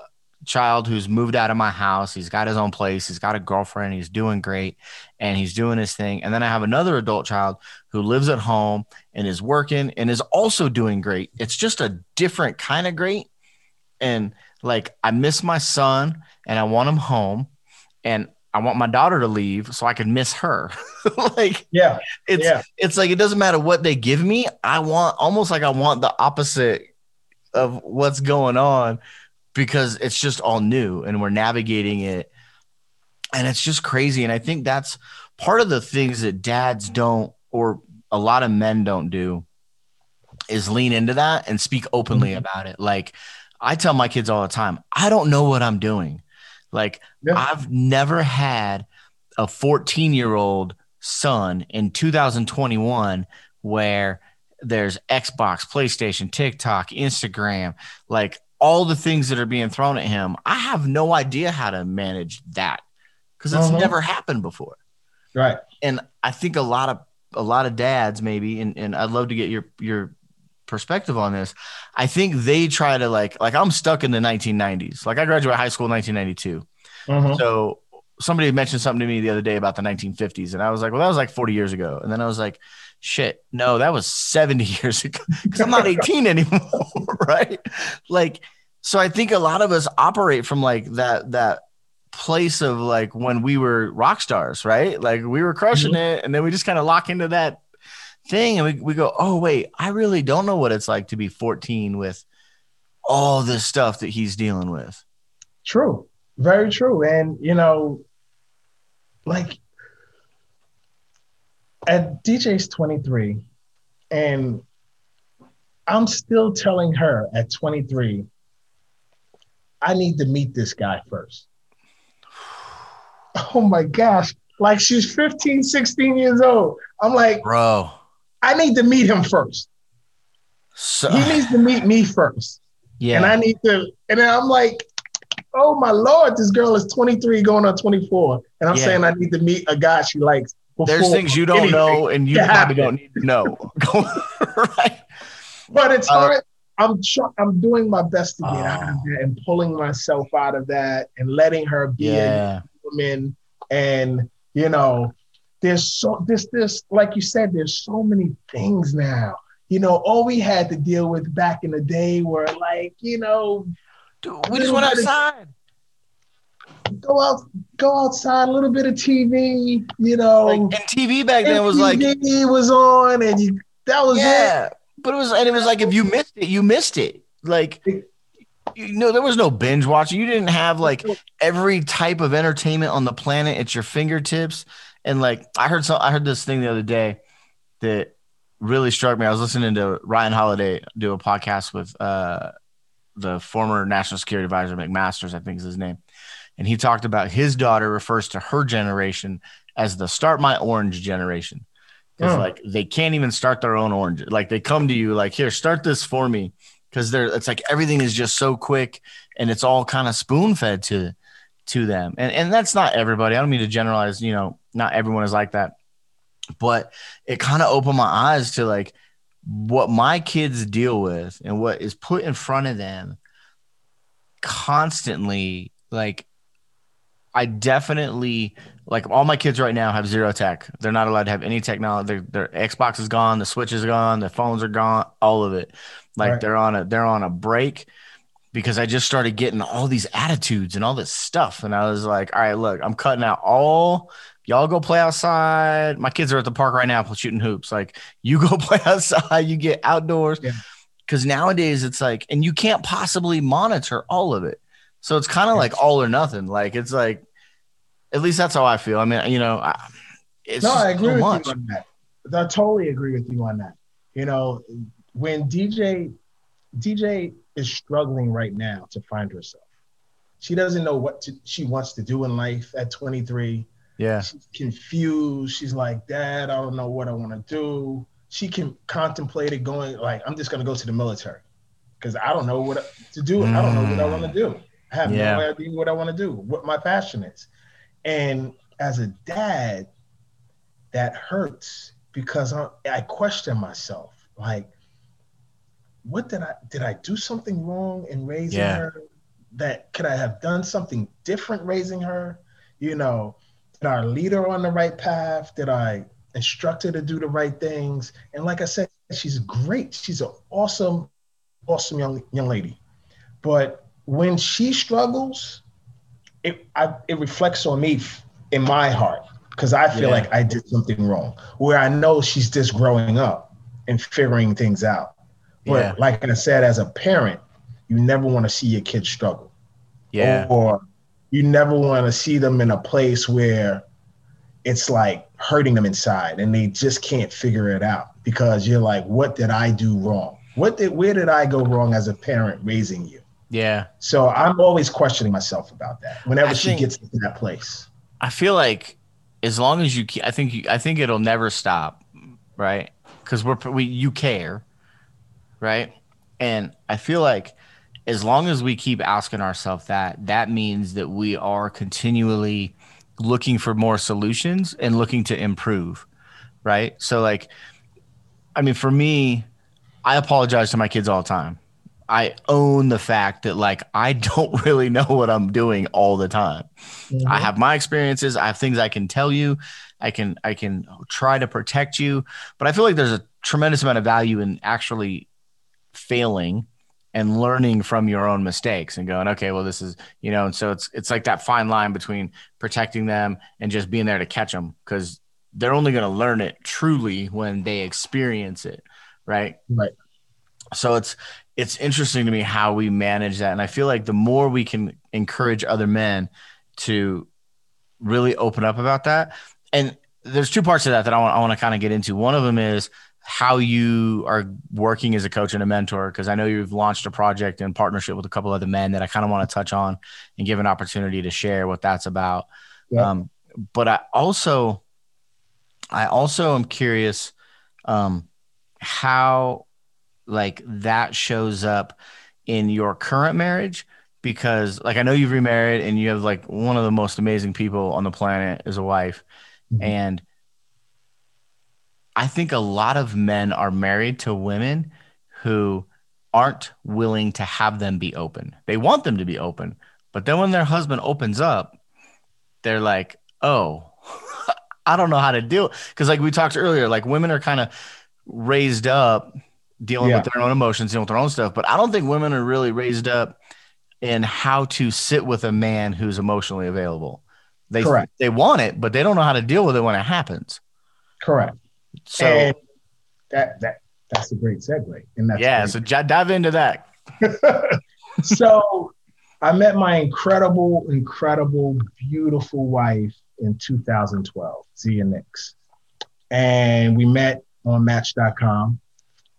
child who's moved out of my house. He's got his own place. He's got a girlfriend. He's doing great and he's doing his thing. And then I have another adult child who lives at home and is working and is also doing great. It's just a different kind of great. And like, I miss my son and I want him home. And I want my daughter to leave so I can miss her. like, yeah, it's yeah. it's like it doesn't matter what they give me. I want almost like I want the opposite of what's going on because it's just all new and we're navigating it. And it's just crazy. And I think that's part of the things that dads don't, or a lot of men don't do, is lean into that and speak openly mm-hmm. about it. Like I tell my kids all the time, I don't know what I'm doing. Like yeah. I've never had a 14 year old son in 2021 where there's Xbox, PlayStation, TikTok, Instagram, like all the things that are being thrown at him. I have no idea how to manage that because it's uh-huh. never happened before. Right. And I think a lot of a lot of dads maybe, and, and I'd love to get your your perspective on this. I think they try to like like I'm stuck in the 1990s. Like I graduated high school in 1992. Uh-huh. So somebody mentioned something to me the other day about the 1950s, and I was like, well, that was like 40 years ago. And then I was like, shit, no, that was 70 years ago because I'm not 18 anymore, right? Like, so I think a lot of us operate from like that that place of like when we were rock stars, right? Like we were crushing mm-hmm. it, and then we just kind of lock into that thing, and we we go, oh wait, I really don't know what it's like to be 14 with all this stuff that he's dealing with. True, very true, and you know, like at DJ's 23, and I'm still telling her at 23, I need to meet this guy first. Oh my gosh. Like she's 15, 16 years old. I'm like, bro, I need to meet him first. So, he needs to meet me first. Yeah. And I need to, and then I'm like, oh my Lord, this girl is 23 going on 24. And I'm yeah. saying I need to meet a guy she likes. There's things you don't know and you probably don't need to know. right. But it's uh, hard. I'm tr- I'm doing my best to get out of that and pulling myself out of that and letting her be yeah. a woman. And you know, there's so this this like you said, there's so many things now. You know, all we had to deal with back in the day were like, you know, Dude, we just went outside go out, go outside, a little bit of TV, you know. Like, and TV back then was like TV was on, and you, that was yeah. It. But it was, and it was like if you missed it, you missed it. Like, you know, there was no binge watching. You didn't have like every type of entertainment on the planet at your fingertips. And like, I heard some, I heard this thing the other day that really struck me. I was listening to Ryan Holiday do a podcast with uh, the former national security advisor McMaster's, I think is his name. And he talked about his daughter refers to her generation as the start my orange generation. Because oh. like they can't even start their own orange. Like they come to you like here start this for me. Because they're it's like everything is just so quick and it's all kind of spoon fed to to them. And and that's not everybody. I don't mean to generalize you know not everyone is like that but it kind of opened my eyes to like what my kids deal with and what is put in front of them constantly like I definitely like all my kids right now have zero tech. They're not allowed to have any technology. Their, their Xbox is gone, the Switch is gone, the phones are gone, all of it. Like right. they're on a they're on a break because I just started getting all these attitudes and all this stuff. And I was like, all right, look, I'm cutting out all y'all go play outside. My kids are at the park right now shooting hoops. Like you go play outside, you get outdoors. Yeah. Cause nowadays it's like, and you can't possibly monitor all of it. So it's kind of like all or nothing. Like it's like, at least that's how I feel. I mean, you know, I, no, I agree with much. you on that. I totally agree with you on that. You know, when DJ DJ is struggling right now to find herself. She doesn't know what to, she wants to do in life at 23. Yeah. She's confused. She's like, Dad, I don't know what I want to do. She can contemplate it going like, I'm just going to go to the military because I don't know what to do. Mm. I don't know what I want to do. I have yeah. no idea what I want to do, what my passion is. And as a dad, that hurts because I, I question myself. Like, what did I did I do something wrong in raising yeah. her? that could I have done something different raising her? You know, did I lead her on the right path? Did I instruct her to do the right things? And like I said, she's great. She's an awesome, awesome young young lady. But when she struggles, it I, it reflects on me in my heart because I feel yeah. like I did something wrong. Where I know she's just growing up and figuring things out. But yeah. like I said, as a parent, you never want to see your kids struggle. Yeah. Or, or you never want to see them in a place where it's like hurting them inside and they just can't figure it out because you're like, what did I do wrong? What did where did I go wrong as a parent raising you? Yeah. So I'm always questioning myself about that whenever I she think, gets into that place. I feel like as long as you, I think you, I think it'll never stop, right? Because we're we you care, right? And I feel like as long as we keep asking ourselves that, that means that we are continually looking for more solutions and looking to improve, right? So like, I mean, for me, I apologize to my kids all the time. I own the fact that like I don't really know what I'm doing all the time. Mm-hmm. I have my experiences, I have things I can tell you, I can I can try to protect you, but I feel like there's a tremendous amount of value in actually failing and learning from your own mistakes and going okay well this is you know and so it's it's like that fine line between protecting them and just being there to catch them because they're only going to learn it truly when they experience it right? Right. So it's it's interesting to me how we manage that and i feel like the more we can encourage other men to really open up about that and there's two parts of that that i want, I want to kind of get into. One of them is how you are working as a coach and a mentor because I know you've launched a project in partnership with a couple other men that I kind of want to touch on and give an opportunity to share what that's about. Yeah. Um, but I also, I also am curious um, how like that shows up in your current marriage because like I know you've remarried and you have like one of the most amazing people on the planet as a wife mm-hmm. and I think a lot of men are married to women who aren't willing to have them be open. They want them to be open, but then when their husband opens up, they're like, "Oh, I don't know how to deal." Because like we talked earlier, like women are kind of raised up dealing yeah. with their own emotions, dealing with their own stuff, but I don't think women are really raised up in how to sit with a man who's emotionally available. They Correct. they want it, but they don't know how to deal with it when it happens. Correct. So and that that that's a great segue. And that's yeah. So j- dive into that. so I met my incredible, incredible, beautiful wife in 2012, Zia Nix. And we met on Match.com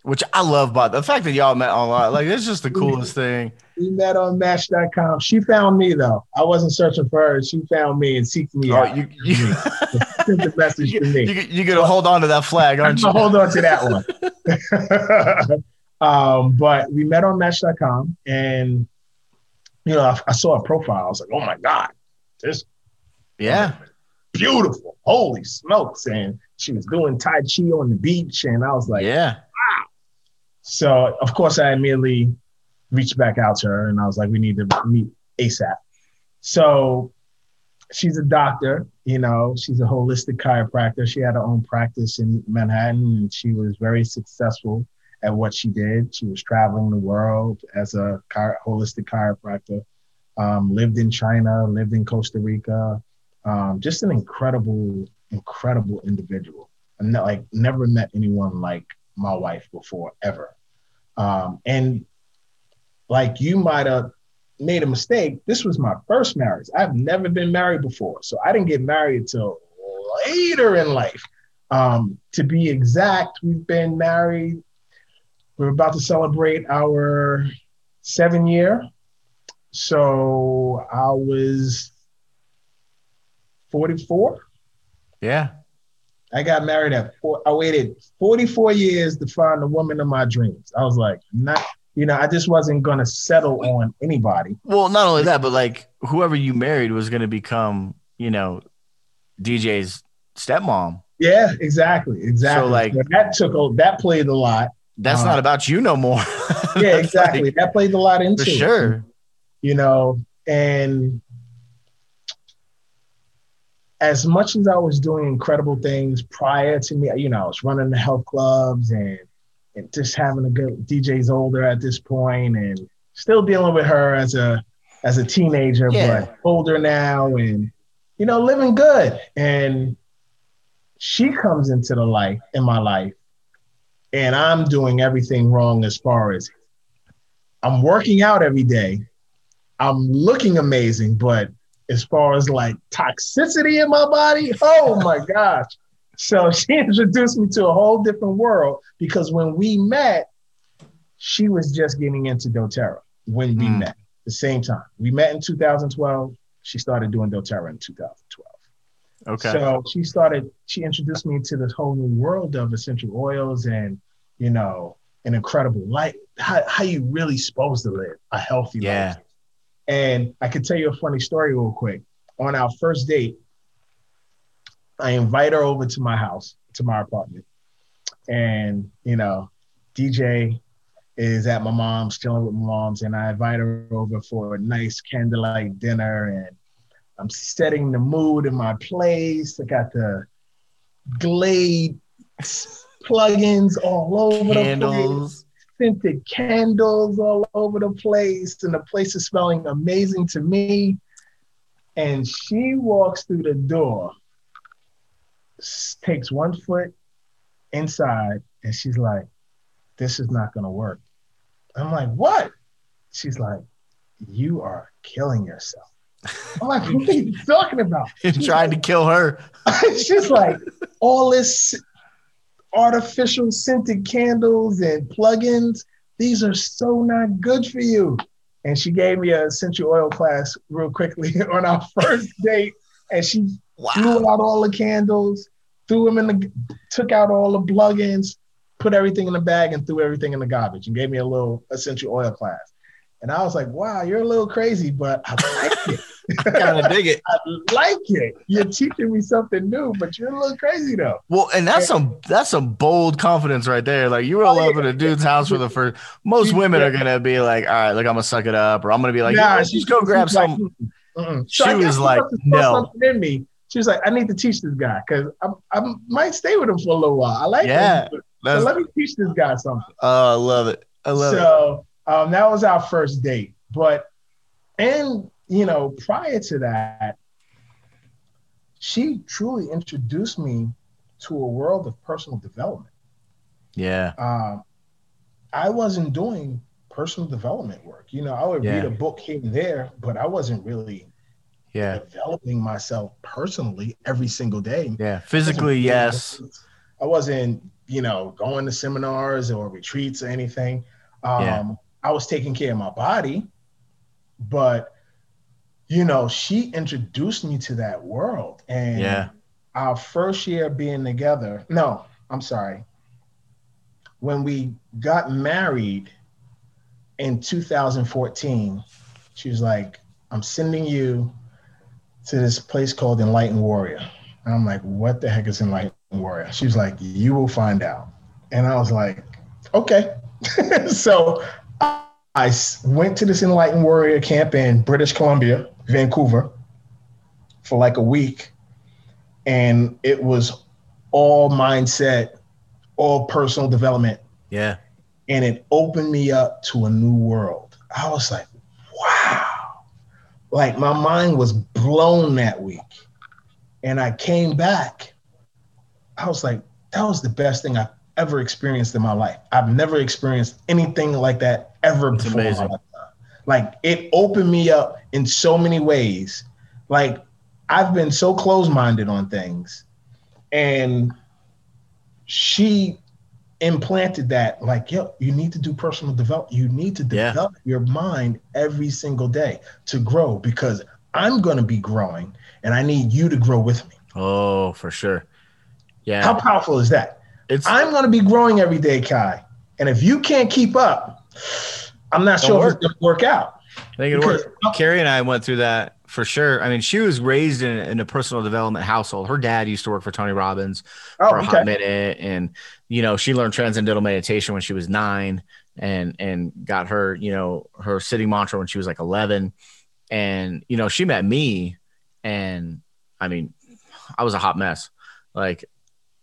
which I love. about the fact that y'all met online, like it's just the coolest thing. We met on Match.com. She found me though. I wasn't searching for her. She found me and seeked me oh, out. You, you, the message you, to me. You, you got to hold on to that flag, aren't you? hold on to that one. um, but we met on Match.com, and you know, I, I saw a profile. I was like, "Oh my god, this, yeah, beautiful! Holy smokes!" And she was doing Tai Chi on the beach, and I was like, "Yeah." So of course I immediately reached back out to her and I was like, we need to meet ASAP. So she's a doctor, you know, she's a holistic chiropractor. She had her own practice in Manhattan and she was very successful at what she did. She was traveling the world as a holistic chiropractor, um, lived in China, lived in Costa Rica. Um, just an incredible, incredible individual. And like never met anyone like my wife before ever. Um, and like you might have made a mistake, this was my first marriage. I've never been married before. So I didn't get married until later in life. Um, to be exact, we've been married. We're about to celebrate our seven year. So I was 44. Yeah. I got married at four. I waited 44 years to find the woman of my dreams. I was like, not, you know, I just wasn't going to settle on anybody. Well, not only that, but like whoever you married was going to become, you know, DJ's stepmom. Yeah, exactly. Exactly. So like so that took, a, that played a lot. That's uh, not about you no more. yeah, exactly. like, that played a lot into for sure. It. you know, and as much as I was doing incredible things prior to me, you know, I was running the health clubs and, and just having a good DJ's older at this point and still dealing with her as a as a teenager, yeah. but older now and you know, living good. And she comes into the life in my life and I'm doing everything wrong as far as I'm working out every day. I'm looking amazing, but as far as like toxicity in my body. Oh my gosh. So she introduced me to a whole different world because when we met, she was just getting into doTERRA when we mm. met the same time. We met in 2012. She started doing doTERRA in 2012. Okay. So she started, she introduced me to this whole new world of essential oils and, you know, an incredible life, how, how you really supposed to live a healthy yeah. life. And I could tell you a funny story real quick. On our first date, I invite her over to my house, to my apartment. And, you know, DJ is at my mom's, chilling with my mom's, and I invite her over for a nice candlelight dinner. And I'm setting the mood in my place. I got the Glade plugins all over Candles. the place scented candles all over the place, and the place is smelling amazing to me. And she walks through the door, takes one foot inside, and she's like, This is not going to work. I'm like, What? She's like, You are killing yourself. I'm like, What are you talking about? You're trying to kill her. she's like, All this artificial scented candles and plugins. These are so not good for you. And she gave me a essential oil class real quickly on our first date. And she wow. threw out all the candles, threw them in the, took out all the plugins, put everything in the bag, and threw everything in the garbage and gave me a little essential oil class. And I was like, wow, you're a little crazy, but I like it. I kind of dig it. I like it. You're teaching me something new, but you're a little crazy though. Well, and that's some that's some bold confidence right there. Like you roll oh, up in a dude's house for the first. Most women are gonna be like, all right, look, I'm gonna suck it up, or I'm gonna be like, nah, she's go grab some. Like, she so was like, no. In me, she was like, I need to teach this guy because I, I might stay with him for a little while. I like yeah, him. So let me teach this guy something. Oh, I love it. I love so, it. So um, that was our first date, but and you know, prior to that, she truly introduced me to a world of personal development. Yeah. Um, I wasn't doing personal development work. You know, I would yeah. read a book here and there, but I wasn't really yeah developing myself personally every single day. Yeah, physically, I yes. I wasn't, you know, going to seminars or retreats or anything. Um, yeah. I was taking care of my body, but you know, she introduced me to that world. And yeah. our first year being together, no, I'm sorry. When we got married in 2014, she was like, I'm sending you to this place called Enlightened Warrior. And I'm like, what the heck is Enlightened Warrior? She was like, you will find out. And I was like, okay. so I went to this Enlightened Warrior camp in British Columbia Vancouver for like a week. And it was all mindset, all personal development. Yeah. And it opened me up to a new world. I was like, wow. Like my mind was blown that week. And I came back. I was like, that was the best thing I've ever experienced in my life. I've never experienced anything like that ever That's before. Amazing. Like it opened me up in so many ways. Like I've been so close-minded on things. And she implanted that like yo you need to do personal development you need to develop yeah. your mind every single day to grow because i'm going to be growing and i need you to grow with me oh for sure yeah how powerful is that it's i'm going to be growing every day kai and if you can't keep up I'm not sure work. if it's going to work out. I think it worked. Carrie and I went through that for sure. I mean, she was raised in, in, a personal development household. Her dad used to work for Tony Robbins oh, for a okay. hot minute, and you know, she learned transcendental meditation when she was nine. and and got her, you know, her sitting mantra when she was like 11. And you know, she met me, and I mean, I was a hot mess. Like,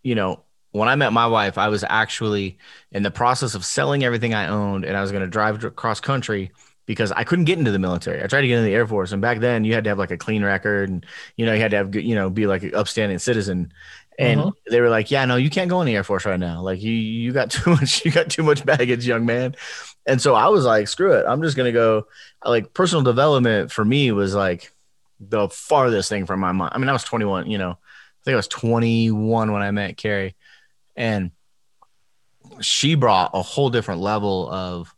you know, when I met my wife, I was actually in the process of selling everything I owned, and I was going to drive across country because I couldn't get into the military. I tried to get into the Air Force, and back then you had to have like a clean record, and you know you had to have you know be like an upstanding citizen. And uh-huh. they were like, "Yeah, no, you can't go in the Air Force right now. Like you you got too much you got too much baggage, young man." And so I was like, "Screw it, I'm just gonna go." Like personal development for me was like the farthest thing from my mind. I mean, I was 21, you know, I think I was 21 when I met Carrie and she brought a whole different level of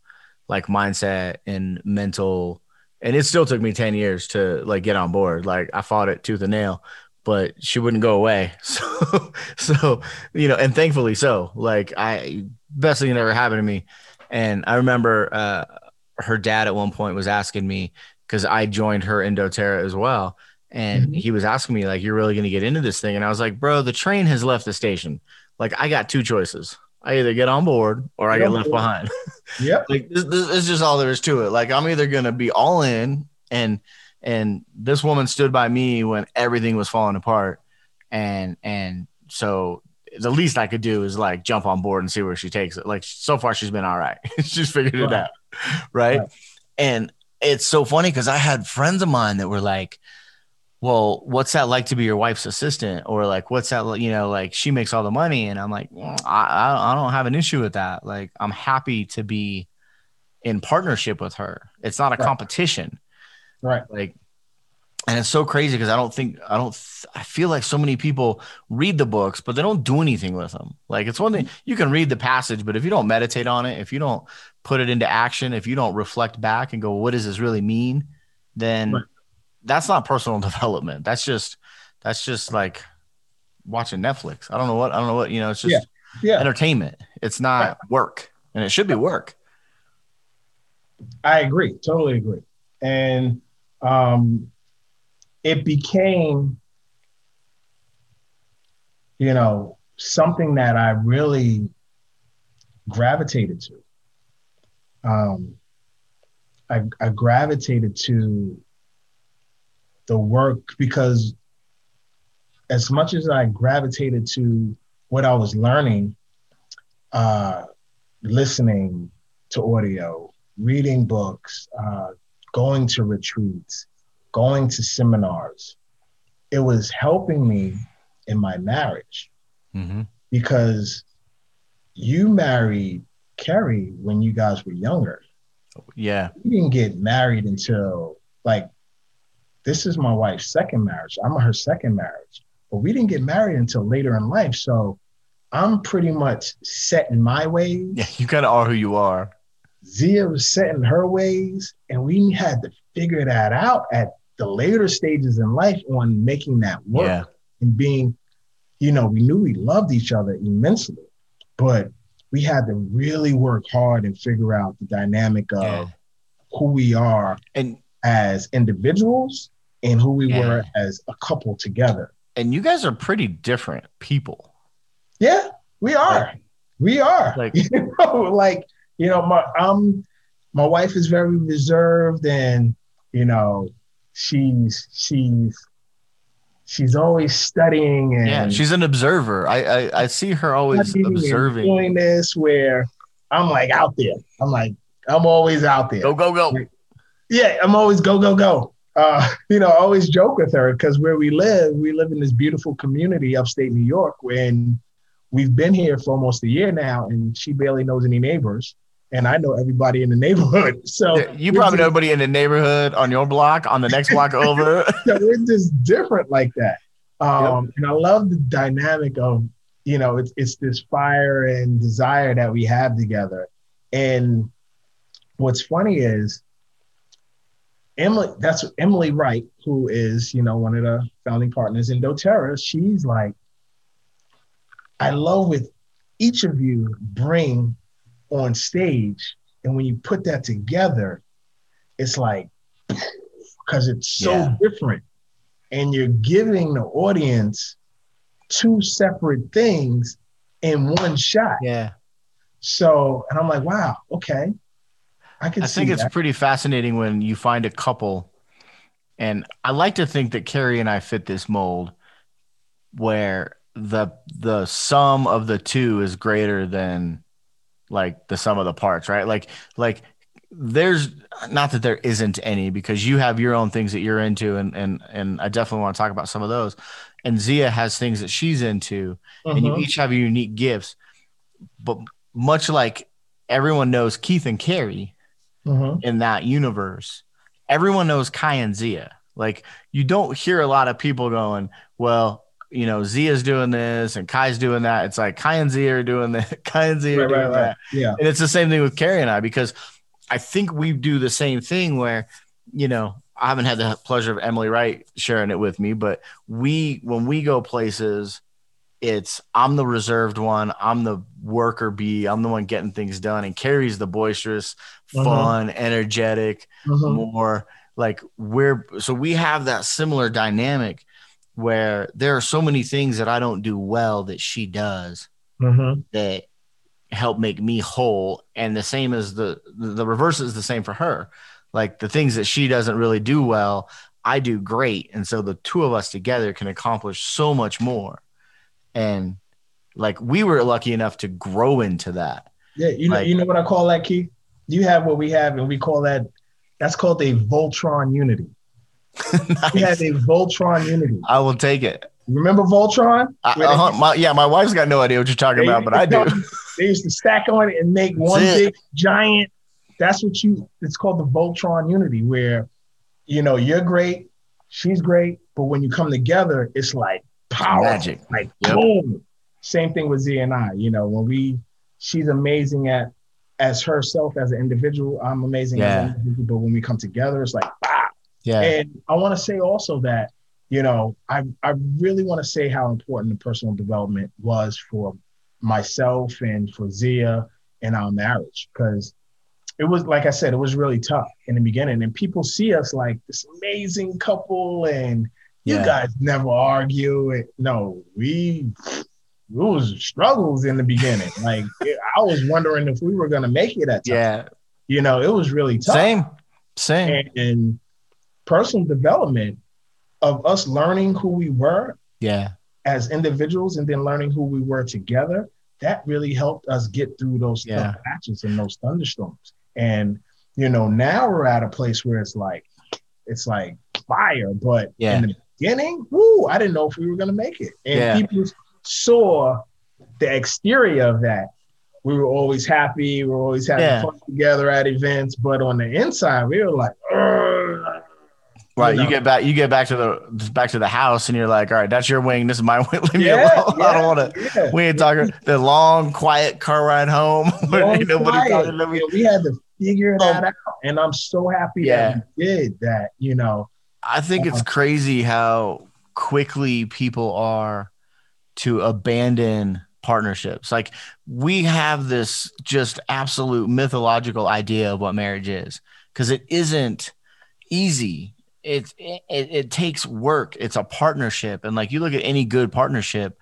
like mindset and mental and it still took me 10 years to like get on board. Like i fought it tooth and nail but she wouldn't go away. So so you know and thankfully so. Like i best thing that ever happened to me. And i remember uh her dad at one point was asking me because i joined her in doTERRA as well. And mm-hmm. he was asking me like you're really going to get into this thing? And i was like bro the train has left the station like I got two choices. I either get on board or I get left behind. Yeah. like this, this is just all there is to it. Like I'm either gonna be all in and and this woman stood by me when everything was falling apart. And and so the least I could do is like jump on board and see where she takes it. Like so far she's been all right. she's figured right. it out. Right? right. And it's so funny because I had friends of mine that were like, well, what's that like to be your wife's assistant? Or like, what's that, you know, like she makes all the money. And I'm like, mm, I, I don't have an issue with that. Like, I'm happy to be in partnership with her. It's not a right. competition. Right. Like, and it's so crazy because I don't think, I don't, I feel like so many people read the books, but they don't do anything with them. Like, it's one thing you can read the passage, but if you don't meditate on it, if you don't put it into action, if you don't reflect back and go, what does this really mean? Then right that's not personal development. That's just that's just like watching Netflix. I don't know what I don't know what you know. It's just yeah. Yeah. entertainment. It's not work, and it should be work. I agree, totally agree, and um, it became, you know, something that I really gravitated to. Um, I, I gravitated to the work because as much as I gravitated to what I was learning, uh, listening to audio, reading books, uh, going to retreats, going to seminars, it was helping me in my marriage mm-hmm. because you married Carrie when you guys were younger. Yeah. You didn't get married until like this is my wife's second marriage. I'm her second marriage, but we didn't get married until later in life. So I'm pretty much set in my ways. Yeah, you kind of are who you are. Zia was set in her ways, and we had to figure that out at the later stages in life on making that work yeah. and being, you know, we knew we loved each other immensely, but we had to really work hard and figure out the dynamic of yeah. who we are and as individuals and who we yeah. were as a couple together. And you guys are pretty different people. Yeah, we are. Like, we are. Like, you know, like you know, my um, my wife is very reserved, and you know, she's she's she's always studying and yeah, she's an observer. I I, I see her always observing doing this where I'm like out there. I'm like I'm always out there. Go go go. Yeah, I'm always go go go uh, you know, I always joke with her because where we live, we live in this beautiful community upstate New York, and we've been here for almost a year now, and she barely knows any neighbors, and I know everybody in the neighborhood. So you probably know everybody in the neighborhood on your block, on the next block over. so we're just different like that, um, yep. and I love the dynamic of you know it's it's this fire and desire that we have together, and what's funny is Emily, that's Emily Wright, who is, you know, one of the founding partners in doTERRA. She's like, I love with each of you bring on stage. And when you put that together, it's like, because it's so yeah. different. And you're giving the audience two separate things in one shot. Yeah. So, and I'm like, wow, okay. I can I think it's that. pretty fascinating when you find a couple, and I like to think that Carrie and I fit this mold where the the sum of the two is greater than like the sum of the parts, right? Like like there's not that there isn't any because you have your own things that you're into and and and I definitely want to talk about some of those. And Zia has things that she's into and you mm-hmm. each have unique gifts. But much like everyone knows Keith and Carrie mm-hmm. in that universe, everyone knows Kai and Zia. Like you don't hear a lot of people going, well, you know, Zia's doing this and Kai's doing that. It's like Kai and Zia are doing that. Kai and Zia right, doing right, that. Right. Yeah. And it's the same thing with Carrie and I because I think we do the same thing where, you know, I haven't had the pleasure of Emily Wright sharing it with me, but we, when we go places, it's I'm the reserved one. I'm the worker bee. I'm the one getting things done. And Carrie's the boisterous, uh-huh. fun, energetic, uh-huh. more like we're so we have that similar dynamic where there are so many things that I don't do well that she does uh-huh. that help make me whole. And the same as the the reverse is the same for her. Like the things that she doesn't really do well, I do great. And so the two of us together can accomplish so much more and like we were lucky enough to grow into that. Yeah, you know, like, you know what I call that, Keith? You have what we have, and we call that that's called a Voltron unity. nice. We have a Voltron unity. I will take it. Remember Voltron? uh-huh. my, yeah, my wife's got no idea what you're talking about, but I do. They used to stack on it and make one big giant. That's what you. It's called the Voltron unity, where you know you're great, she's great, but when you come together, it's like power. Magic. Like yep. boom. Same thing with Z and I. You know, when we she's amazing at as herself as an individual. I'm amazing yeah. as an individual. But when we come together, it's like ah. Yeah. And I want to say also that, you know, I I really want to say how important the personal development was for myself and for Zia in our marriage. Because it was like I said, it was really tough in the beginning. And people see us like this amazing couple and you yeah. guys never argue. No, we it was struggles in the beginning. Like I was wondering if we were gonna make it at time. Yeah. You know, it was really tough. Same. Same. And, and personal development of us learning who we were. Yeah. As individuals and then learning who we were together, that really helped us get through those yeah. patches and those thunderstorms. And you know, now we're at a place where it's like it's like fire, but yeah. in the beginning, woo, I didn't know if we were gonna make it. And yeah. people saw the exterior of that. We were always happy, we were always having yeah. fun together at events, but on the inside, we were like, Right, you, know? you, get back, you get back to the back to the house, and you're like, "All right, that's your wing. This is my wing. Leave yeah, me alone. Yeah, I don't want to." We ain't talking the long, quiet car ride home. nobody talking to me. We had to figure that oh. out, and I'm so happy that we did that. You know, I think it's uh-huh. crazy how quickly people are to abandon partnerships. Like we have this just absolute mythological idea of what marriage is because it isn't easy. It, it it takes work. It's a partnership, and like you look at any good partnership,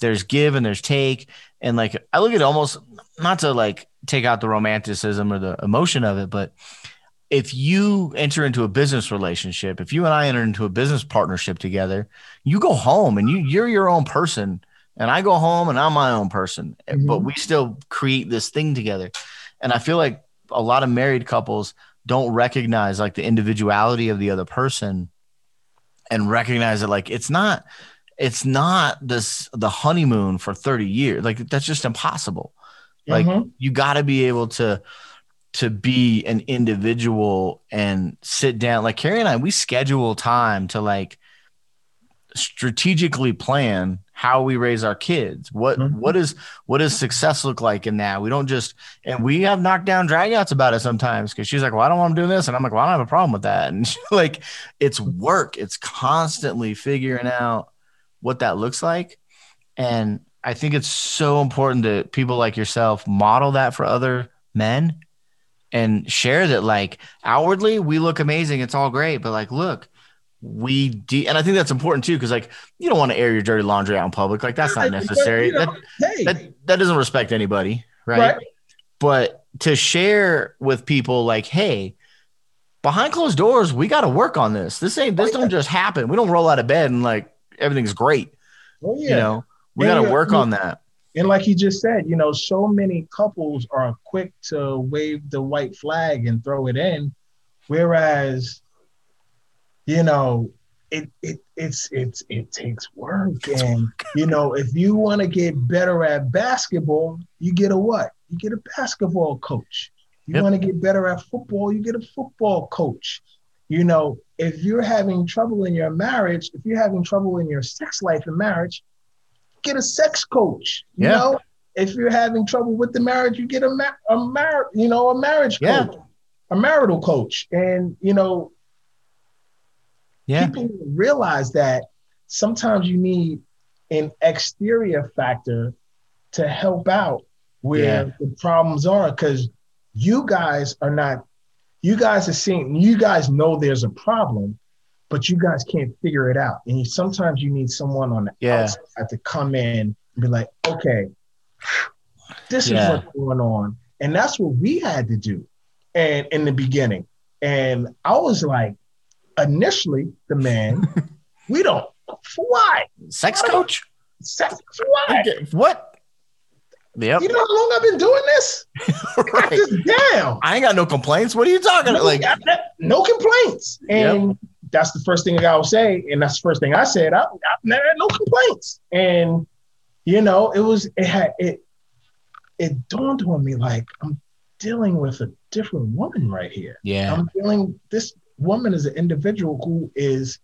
there's give and there's take, and like I look at almost not to like take out the romanticism or the emotion of it, but if you enter into a business relationship, if you and I enter into a business partnership together, you go home and you you're your own person, and I go home and I'm my own person, mm-hmm. but we still create this thing together. And I feel like a lot of married couples don't recognize like the individuality of the other person and recognize that like it's not it's not this the honeymoon for 30 years. Like that's just impossible. Like mm-hmm. you got to be able to to be an individual and sit down like Carrie and I we schedule time to like strategically plan how we raise our kids. What mm-hmm. what is what does success look like in that? We don't just and we have knockdown dragouts about it sometimes because she's like well i don't want to do this and i'm like well i don't have a problem with that. And like it's work. It's constantly figuring out what that looks like. And i think it's so important that people like yourself model that for other men and share that like outwardly we look amazing it's all great but like look we de- and i think that's important too because like you don't want to air your dirty laundry out in public like that's not necessary you know, that, hey. that that doesn't respect anybody right? right? but to share with people like, hey, behind closed doors, we got to work on this. This ain't this oh, don't just happen. We don't roll out of bed and like everything's great. Oh, yeah. You know, we got to uh, work on that. And like he just said, you know, so many couples are quick to wave the white flag and throw it in, whereas, you know, it it it's it's it takes work. And you know, if you want to get better at basketball, you get a what? You get a basketball coach. You yep. want to get better at football, you get a football coach. You know, if you're having trouble in your marriage, if you're having trouble in your sex life in marriage, get a sex coach. You yeah. know, if you're having trouble with the marriage, you get a mar- a mar- you know a marriage yeah. coach, a marital coach, and you know, yeah. people realize that sometimes you need an exterior factor to help out where yeah. the problems are because you guys are not you guys are seeing you guys know there's a problem but you guys can't figure it out. And you, sometimes you need someone on the yeah. outside to come in and be like, okay, this yeah. is what's going on. And that's what we had to do. And in the beginning. And I was like, initially, the man, we don't, why? Sex coach? Sex, why? What? Yep. You know how long I've been doing this? right. This down. I ain't got no complaints. What are you talking no, about? Like no complaints. And yep that's the first thing I would say, and that's the first thing I said. I, I never had no complaints, and you know, it was it had it it dawned on me like I'm dealing with a different woman right here. Yeah, I'm dealing this woman is an individual who is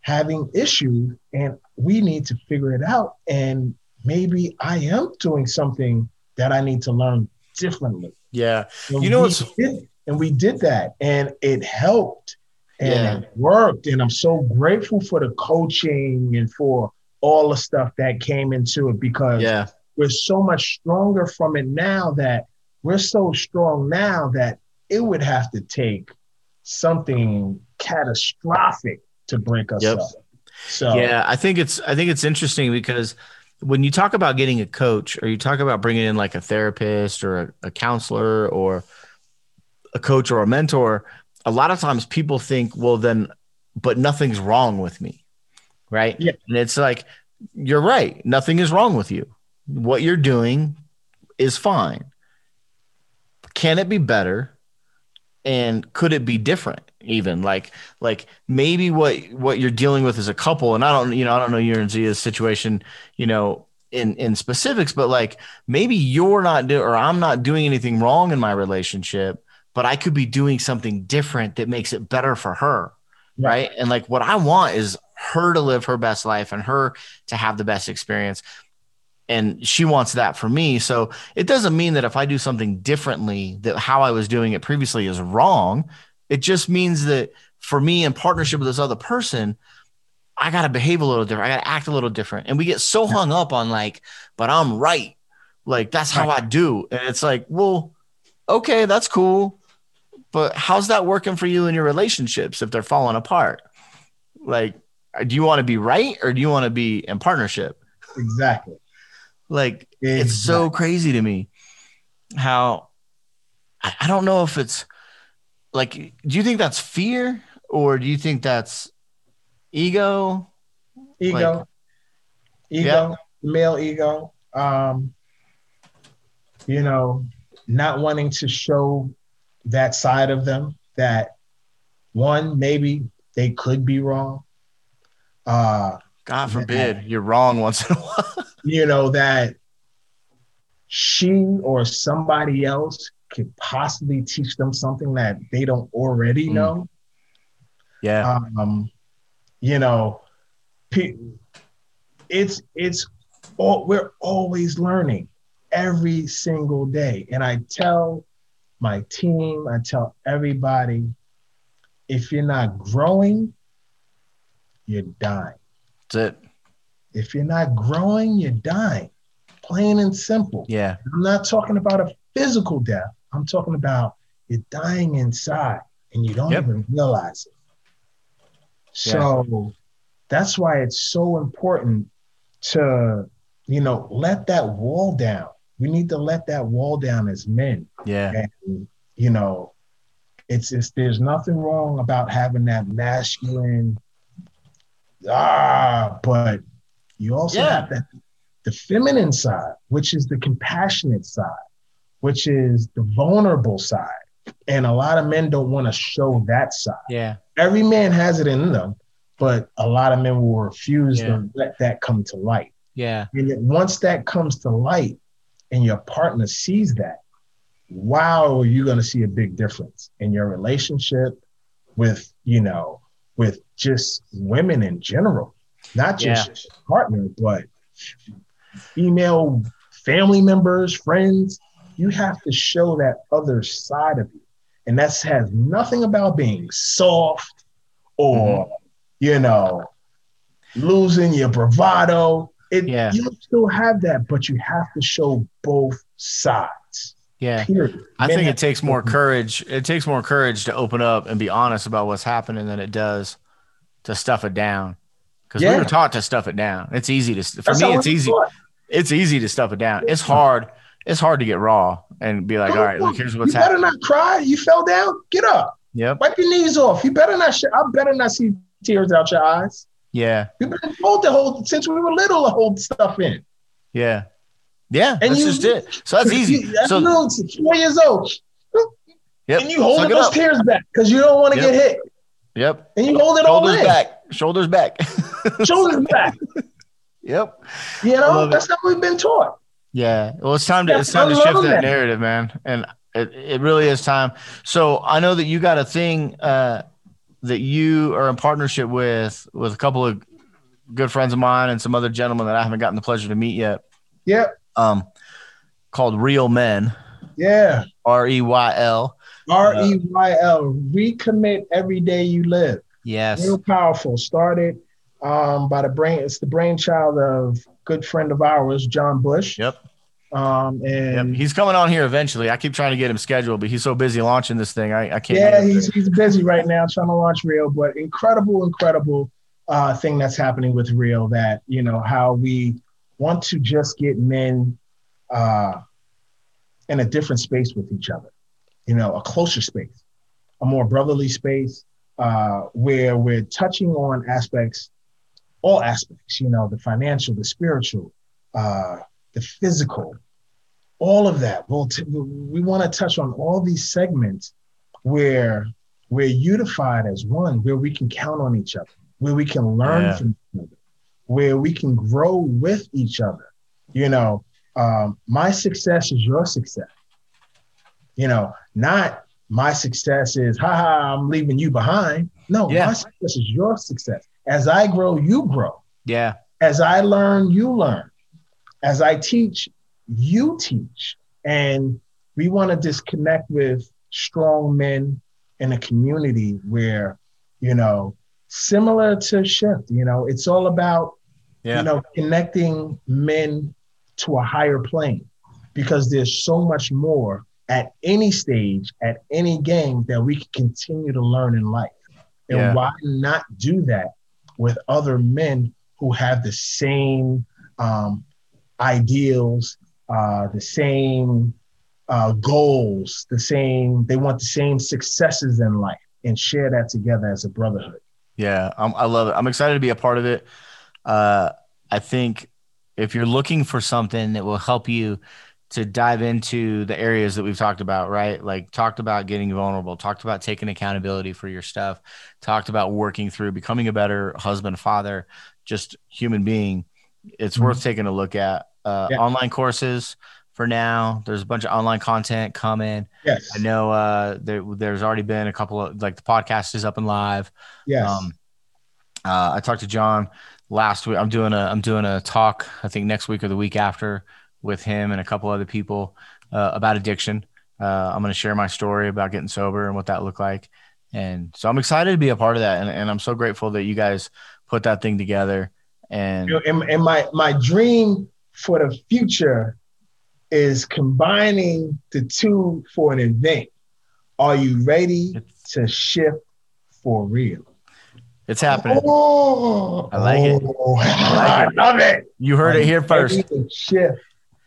having issues, and we need to figure it out. And maybe I am doing something that I need to learn differently. Yeah, and you know what's and we did that, and it helped and yeah. it worked. And I'm so grateful for the coaching and for all the stuff that came into it because yeah. we're so much stronger from it now that we're so strong now that it would have to take something catastrophic to break us yep. up. So yeah, I think it's I think it's interesting because when you talk about getting a coach or you talk about bringing in like a therapist or a, a counselor or a coach or a mentor, a lot of times people think, well, then, but nothing's wrong with me. Right. Yeah. And it's like, you're right. Nothing is wrong with you. What you're doing is fine. Can it be better? And could it be different? Even like, like maybe what what you're dealing with as a couple, and I don't, you know, I don't know your and Zia's situation, you know, in in specifics, but like maybe you're not doing or I'm not doing anything wrong in my relationship, but I could be doing something different that makes it better for her. Right. And like what I want is her to live her best life and her to have the best experience. And she wants that for me. So it doesn't mean that if I do something differently, that how I was doing it previously is wrong. It just means that for me in partnership with this other person, I got to behave a little different. I got to act a little different. And we get so hung up on like, but I'm right. Like that's how. I do. And it's like, well, okay, that's cool. But how's that working for you in your relationships if they're falling apart? Like, do you want to be right or do you want to be in partnership? Exactly. like, exactly. it's so crazy to me how I, don't know if it's like, do you think that's fear or do you think that's ego? Ego. Like, ego, yeah. male ego. Um, you know, not wanting to show that side of them that one, maybe they could be wrong. Uh, God forbid that, you're wrong once in a while. you know, that she or somebody else could possibly teach them something that they don't already mm. know. Yeah. Um, you know, it's it's all we're always learning every single day. And I tell my team, I tell everybody if you're not growing, you're dying. That's it. If you're not growing, you're dying. Plain and simple. Yeah. I'm not talking about a physical death. I'm talking about you're dying inside and you don't yep. even realize it. So yeah. that's why it's so important to, you know, let that wall down we need to let that wall down as men. Yeah. And, you know, it's, it's there's nothing wrong about having that masculine ah, but you also Yeah. have that the feminine side, which is the compassionate side, which is the vulnerable side. And a lot of men don't want to show that side. Yeah. Every man has it in them, but a lot of men will refuse Yeah. to let that come to light. Yeah. And once that comes to light and your partner sees that, wow, you're going to see a big difference in your relationship with, you know, with just women in general, not just your partner, but female family members, friends. You have to show that other side of you. And that has nothing about being soft or, mm-hmm. you know, losing your bravado. It, Yeah. You still have that, but you have to show both sides. Yeah. Period. I think it takes more mm-hmm. courage. It takes more courage to open up and be honest about what's happening than it does to stuff it down. Because we were taught to stuff it down. It's easy to for That's me. It's easy. taught. It's easy to stuff it down. It's hard. It's hard to get raw and be like, all right, look, here's what's you better happening. not cry. You fell down. Get up. Yep. Wipe your knees off. You better not. Sh- I better not see tears out your eyes. Yeah. You've been told to hold since we were little to hold stuff in. Yeah. Yeah. And that's you- just it. So that's easy. You- That's So little, four years old, yep. and you holding Suck those up. tears back because you don't want to Yep. get hit, Yep. and you hold it all Shoulders in. back. Shoulders back. Shoulders back. yep. You know it. that's how we've been taught. Yeah. Well, it's time to it's time to shift that that. narrative, man. And it, it really is time. So I know that you got a thing uh, that you are in partnership with with a couple of good friends of mine and some other gentlemen that I haven't gotten the pleasure to meet yet. Yep. Um, called Real Men. Yeah. R E Y L. R E Y L. Recommit every day you live. Yes. Real powerful. Started um, by the brain. It's the brainchild of good friend of ours, John Bush. Yep. Um, Yep. and He's coming on here eventually. I keep trying to get him scheduled, but he's so busy launching this thing. I, I can't. yeah, he's he's busy right now trying to launch Real, but incredible, incredible uh, thing that's happening with Real. That you know how we want to just get men uh, in a different space with each other. You know, a closer space, a more brotherly space, uh, where we're touching on aspects, all aspects. You know, the financial, the spiritual, uh, the physical, all of that. We'll t- we want to touch on all these segments where we're unified as one, where we can count on each other, where we can learn Yeah. from each other, where we can grow with each other. You know, um, my success is your success. You know, not my success is, haha, I'm leaving you behind. No, Yeah. my success is your success. As I grow, you grow. Yeah. As I learn, you learn. As I teach, you teach. And we want to disconnect with strong men in a community where, you know, similar to Shift, you know, it's all about, Yeah. you know, connecting men to a higher plane because there's so much more at any stage, at any game that we can continue to learn in life. And Yeah. why not do that with other men who have the same um, ideals, uh, the same uh, goals, the same, they want the same successes in life and share that together as a brotherhood. Yeah, I'm, I love it. I'm excited to be a part of it. Uh, I think if you're looking for something that will help you to dive into the areas that we've talked about, right? Like talked about getting vulnerable, talked about taking accountability for your stuff, talked about working through becoming a better husband, father, just human being. It's Mhm. worth taking a look at. Uh, Yeah. Online courses for now. There's a bunch of online content coming. Yes. I know uh, there, there's already been a couple of like the podcast is up and live. Yes. Um, uh, I talked to John last week. I'm doing a I'm doing a talk. I think next week or the week after with him and a couple other people uh, about addiction. Uh, I'm going to share my story about getting sober and what that looked like. And so I'm excited to be a part of that. And, and I'm so grateful that you guys put that thing together. And and, and my my dream for the future is combining the two for an event. Are you ready to shift for real? it's happening. Oh, I like it. oh, I like I love it. You heard it here first. shift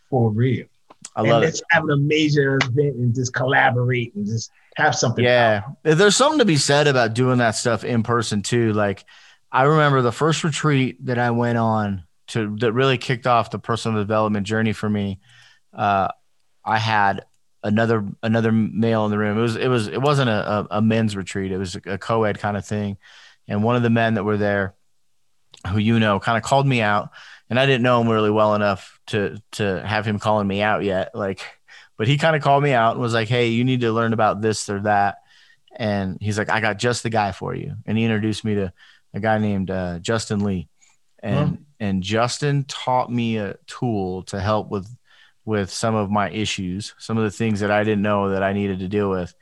for real. I love and it. it's having a major event and just collaborate and just have something. Yeah, there's something to be said about doing that stuff in person too. Like, I remember the first retreat that I went on to that really kicked off the personal development journey for me. Uh, I had another another male in the room. It was it was it wasn't a, a, men's retreat. It was a co-ed kind of thing, and one of the men that were there, who you know, kind of called me out, and I didn't know him really well enough to to have him calling me out yet. Like, but he kind of called me out and was like, "Hey, you need to learn about this or that." And he's like, "I got just the guy for you." And he introduced me to a guy named uh, Justin Lee, and and Justin taught me a tool to help with with some of my issues, some of the things that I didn't know that I needed to deal with.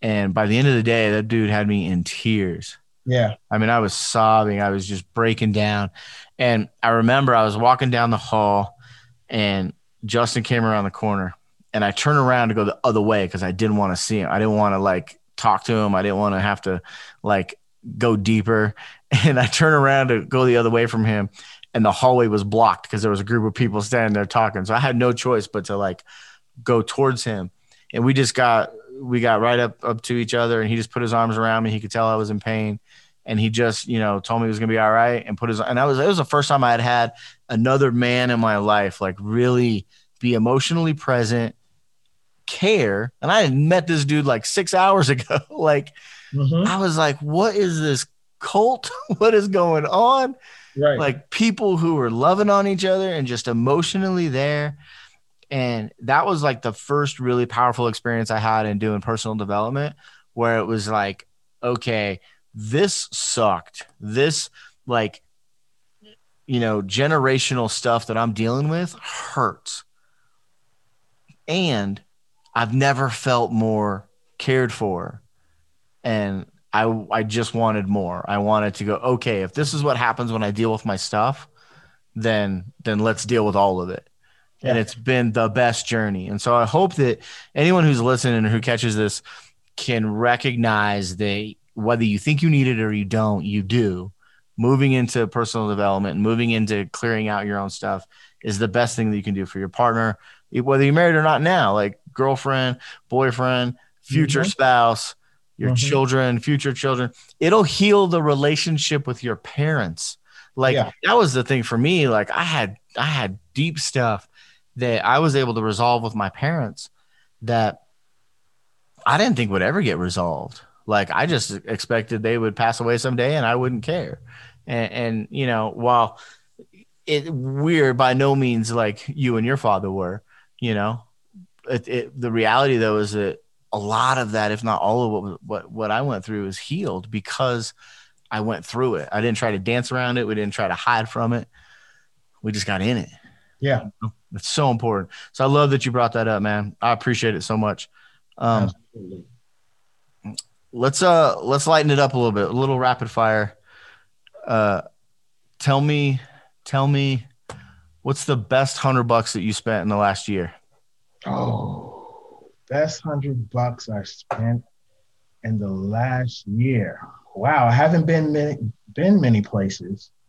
And by the end of the day, that dude had me in tears. Yeah. I mean, I was sobbing. I was just breaking down. And I remember I was walking down the hall and Justin came around the corner and I turned around to go the other way because I didn't want to see him. I didn't want to like talk to him. I didn't want to have to like go deeper. And I turned around to go the other way from him and the hallway was blocked because there was a group of people standing there talking. So I had no choice but to like go towards him. And we just got we got right up up to each other and he just put his arms around me. He could tell I was in pain. And he just, you know, told me he was gonna be all right and put his and that was it was the first time I had had another man in my life like really be emotionally present, care. And I had met this dude like six hours ago. like Mhm. I was like, what is this cult? what is going on? Right. like people who were loving on each other and just emotionally there. And that was like the first really powerful experience I had in doing personal development, where it was like, okay, this sucked. This, like, you know, generational stuff that I'm dealing with hurts. And I've never felt more cared for. And I I just wanted more. I wanted to go, okay, if this is what happens when I deal with my stuff, then then let's deal with all of it. And it's been the best journey. And so I hope that anyone who's listening or who catches this can recognize that whether you think you need it or you don't, you do. Moving into personal development moving into clearing out your own stuff is the best thing that you can do for your partner, whether you're married or not now, like girlfriend, boyfriend, future Mhm. spouse, your Mhm. children, future children. It'll heal the relationship with your parents. Like Yeah. that was the thing for me. Like I had I had deep stuff that I was able to resolve with my parents that I didn't think would ever get resolved. Like I just expected they would pass away someday and I wouldn't care. And, and you know, while it we're by no means like you and your father were, you know, it, it, the reality though is that a lot of that, if not all of what, what what I went through, is healed because I went through it. I didn't try to dance around it. We didn't try to hide from it. We just got in it. Yeah. It's so important. So I love that you brought that up, man. I appreciate it so much. Um, Absolutely. let's uh let's lighten it up a little bit. A little rapid fire. Uh, tell me, tell me, what's the best hundred bucks that you spent in the last year? Oh, best hundred bucks I spent in the last year. Wow, I haven't been many been many places.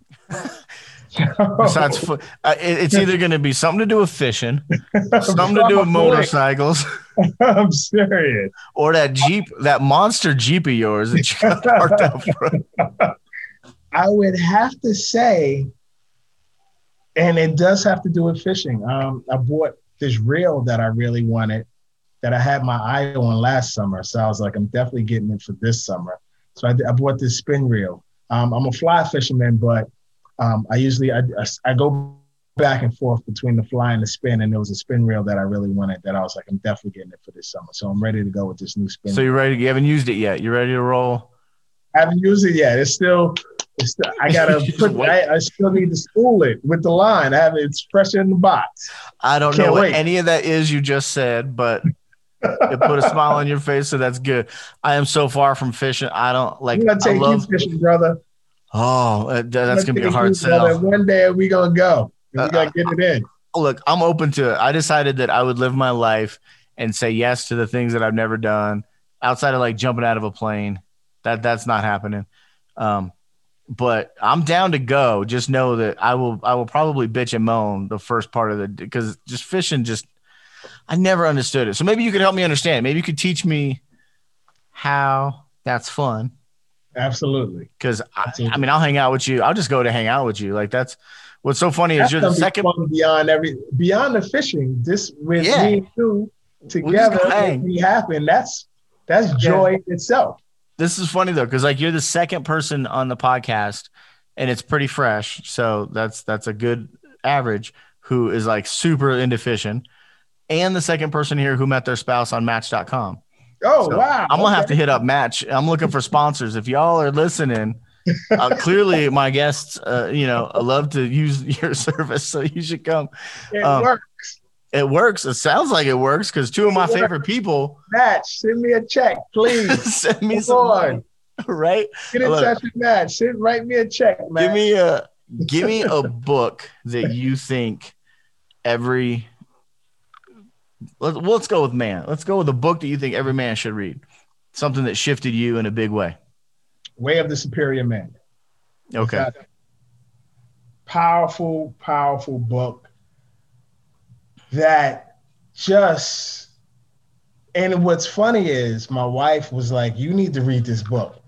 Besides, uh, it's either going to be something to do with fishing, something to do with motorcycles, I'm serious. or that Jeep, that monster Jeep of yours that you got parked out front. I would have to say, and it does have to do with fishing. Um, I bought this reel that I really wanted that I had my eye on last summer. So I was like, I'm definitely getting it for this summer. So I, I bought this spin reel. Um, I'm a fly fisherman, but um, I usually I, I, I go back and forth between the fly and the spin, and there was a spin reel that I really wanted that I was like, I'm definitely getting it for this summer. So I'm ready to go with this new spin. So you're ready? You haven't used it yet. You're ready to roll? I haven't used it yet. It's still, it's still I gotta put. I, I still need to spool it with the line. I have it. It's fresh in the box. I don't Can't know what wait. any of that is you just said, but it put a smile on your face, so that's good. I am so far from fishing. I don't like. I'm gonna I take love. you fishing, brother. Oh, uh, that's I'm gonna be a hard you, brother. sell. One day we gonna go. And Uh, we gotta get it in. Look, I'm open to it. I decided that I would live my life and say yes to the things that I've never done outside of like jumping out of a plane. That that's not happening. Um, but I'm down to go. Just know that I will. I will probably bitch and moan the first part of the because just fishing. Just I never understood it. So maybe you could help me understand. Maybe you could teach me how that's fun. Absolutely. Because I, I, mean, I'll hang out with you. I'll just go to hang out with you. Like that's what's so funny that's is you're the second beyond every beyond the fishing. This with yeah. me and you together we happen. That's that's joy yeah. itself. This is funny though, because like you're the second person on the podcast, and it's pretty fresh. So that's that's a good average. Who is like super into fishing, and the second person here who met their spouse on Match.com. Oh so wow! I'm gonna okay. have to hit up Match. I'm looking for sponsors. If y'all are listening, uh, clearly my guests, uh, you know, love to use your service, so you should come. It um, works. It works. It sounds like it works because two of my favorite people. Match, send me a check, please. send me Come some on. Right? Get in touch with Match. Send write me a check, man. Give me a give me a book that you think every let's, let's go with man. Let's go with the book that you think every man should read. Something that shifted you in a big way. Way of the Superior Man. Okay. Powerful, powerful book that just and what's funny is my wife was like, You need to read this book.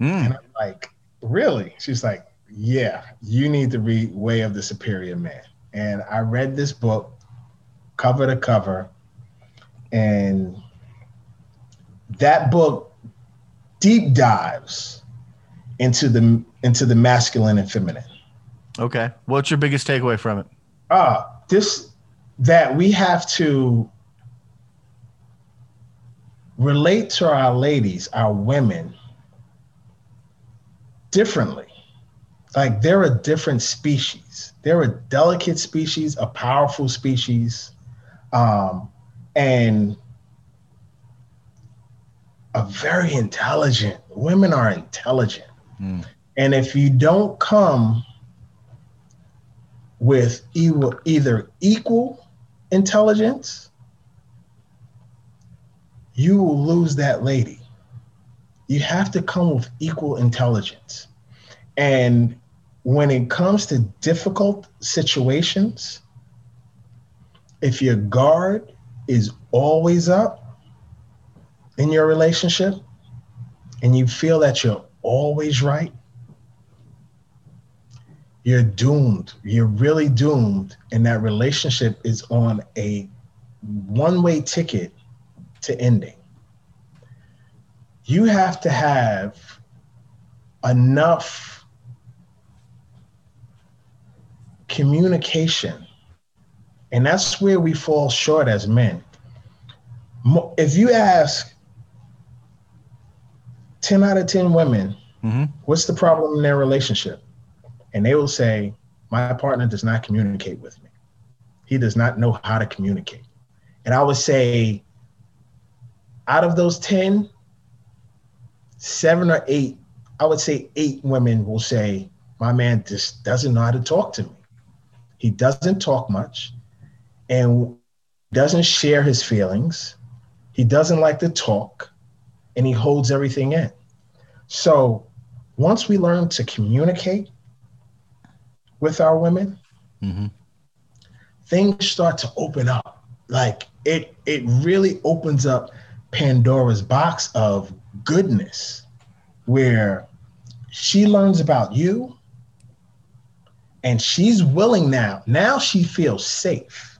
Mm. And I'm like, Really? She's like, Yeah, you need to read Way of the Superior Man. And I read this book cover to cover. And that book deep dives into the into the masculine and feminine. Okay. What's your biggest takeaway from it? Uh this that we have to relate to our ladies, our women differently. Like they're a different species. They're a delicate species, a powerful species. Um, and a very intelligent. Women are intelligent. Mm. And if you don't come with either equal intelligence, you will lose that lady. You have to come with equal intelligence. And when it comes to difficult situations, if your guard is always up in your relationship and you feel that you're always right, you're doomed. You're really doomed. And that relationship is on a one way ticket to ending. You have to have enough communication and that's where we fall short as men. If you ask 10 out of 10 women, mm-hmm. what's the problem in their relationship? And they will say, my partner does not communicate with me. He does not know how to communicate. And I would say, out of those 10, seven or eight, I would say eight women will say, my man just doesn't know how to talk to me. He doesn't talk much and doesn't share his feelings. He doesn't like to talk and he holds everything in. So once we learn to communicate with our women, mm-hmm. things start to open up. Like it, it really opens up Pandora's box of goodness where she learns about you and she's willing now. Now she feels safe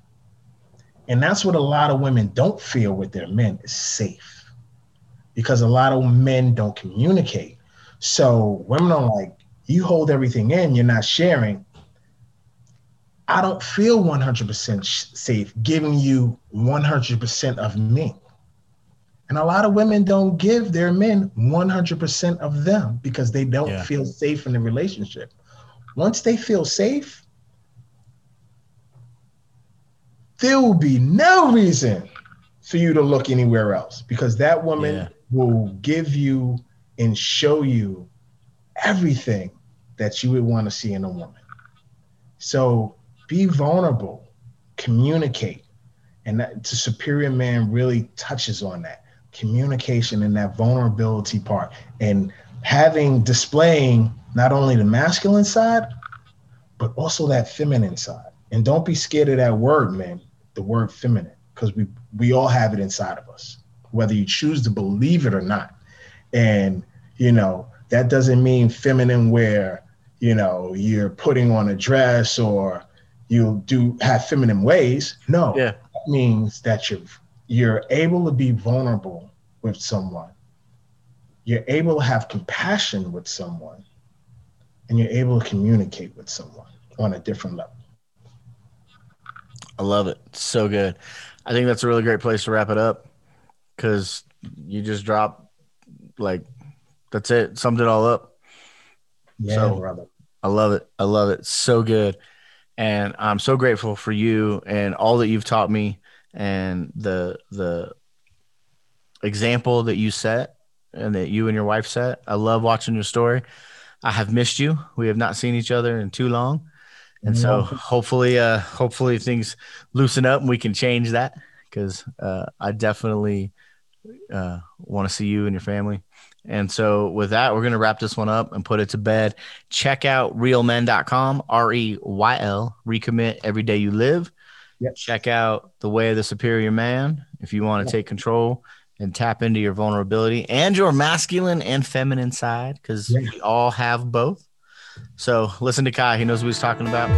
and that's what a lot of women don't feel with their men is safe because a lot of men don't communicate. So women are like, you hold everything in, you're not sharing. I don't feel 100% safe giving you 100% of me. And a lot of women don't give their men 100% of them because they don't yeah. feel safe in the relationship. Once they feel safe, there will be no reason for you to look anywhere else because that woman yeah. will give you and show you everything that you would want to see in a woman. So be vulnerable, communicate. And that the superior man really touches on that communication and that vulnerability part and having displaying not only the masculine side, but also that feminine side. And don't be scared of that word, man, the word feminine. because we we all have it inside of us, whether you choose to believe it or not. And you know that doesn't mean feminine where you know you're putting on a dress or you do have feminine ways. No, Yeah. that means that you're you're able to be vulnerable with someone. You're able to have compassion with someone, and you're able to communicate with someone on a different level. I love it. So good. I think that's a really great place to wrap it up because you just drop like that's it. Summed it all up. Yeah, So- brother. I love it. I love it. So good. And I'm so grateful for you and all that you've taught me and the the example that you set and that you and your wife set. I love watching your story. I have missed you. We have not seen each other in too long. And so hopefully uh hopefully things loosen up and we can change that cuz uh I definitely uh want to see you and your family. And so with that, we're going to wrap this one up and put it to bed. Check out reylmen.com, R E Y L, recommit every day you live. Yep. Check out the way of the superior man if you want to take control and tap into your vulnerability and your masculine and feminine side because Yeah. we all have both. So listen to Kai. He knows what he's talking about.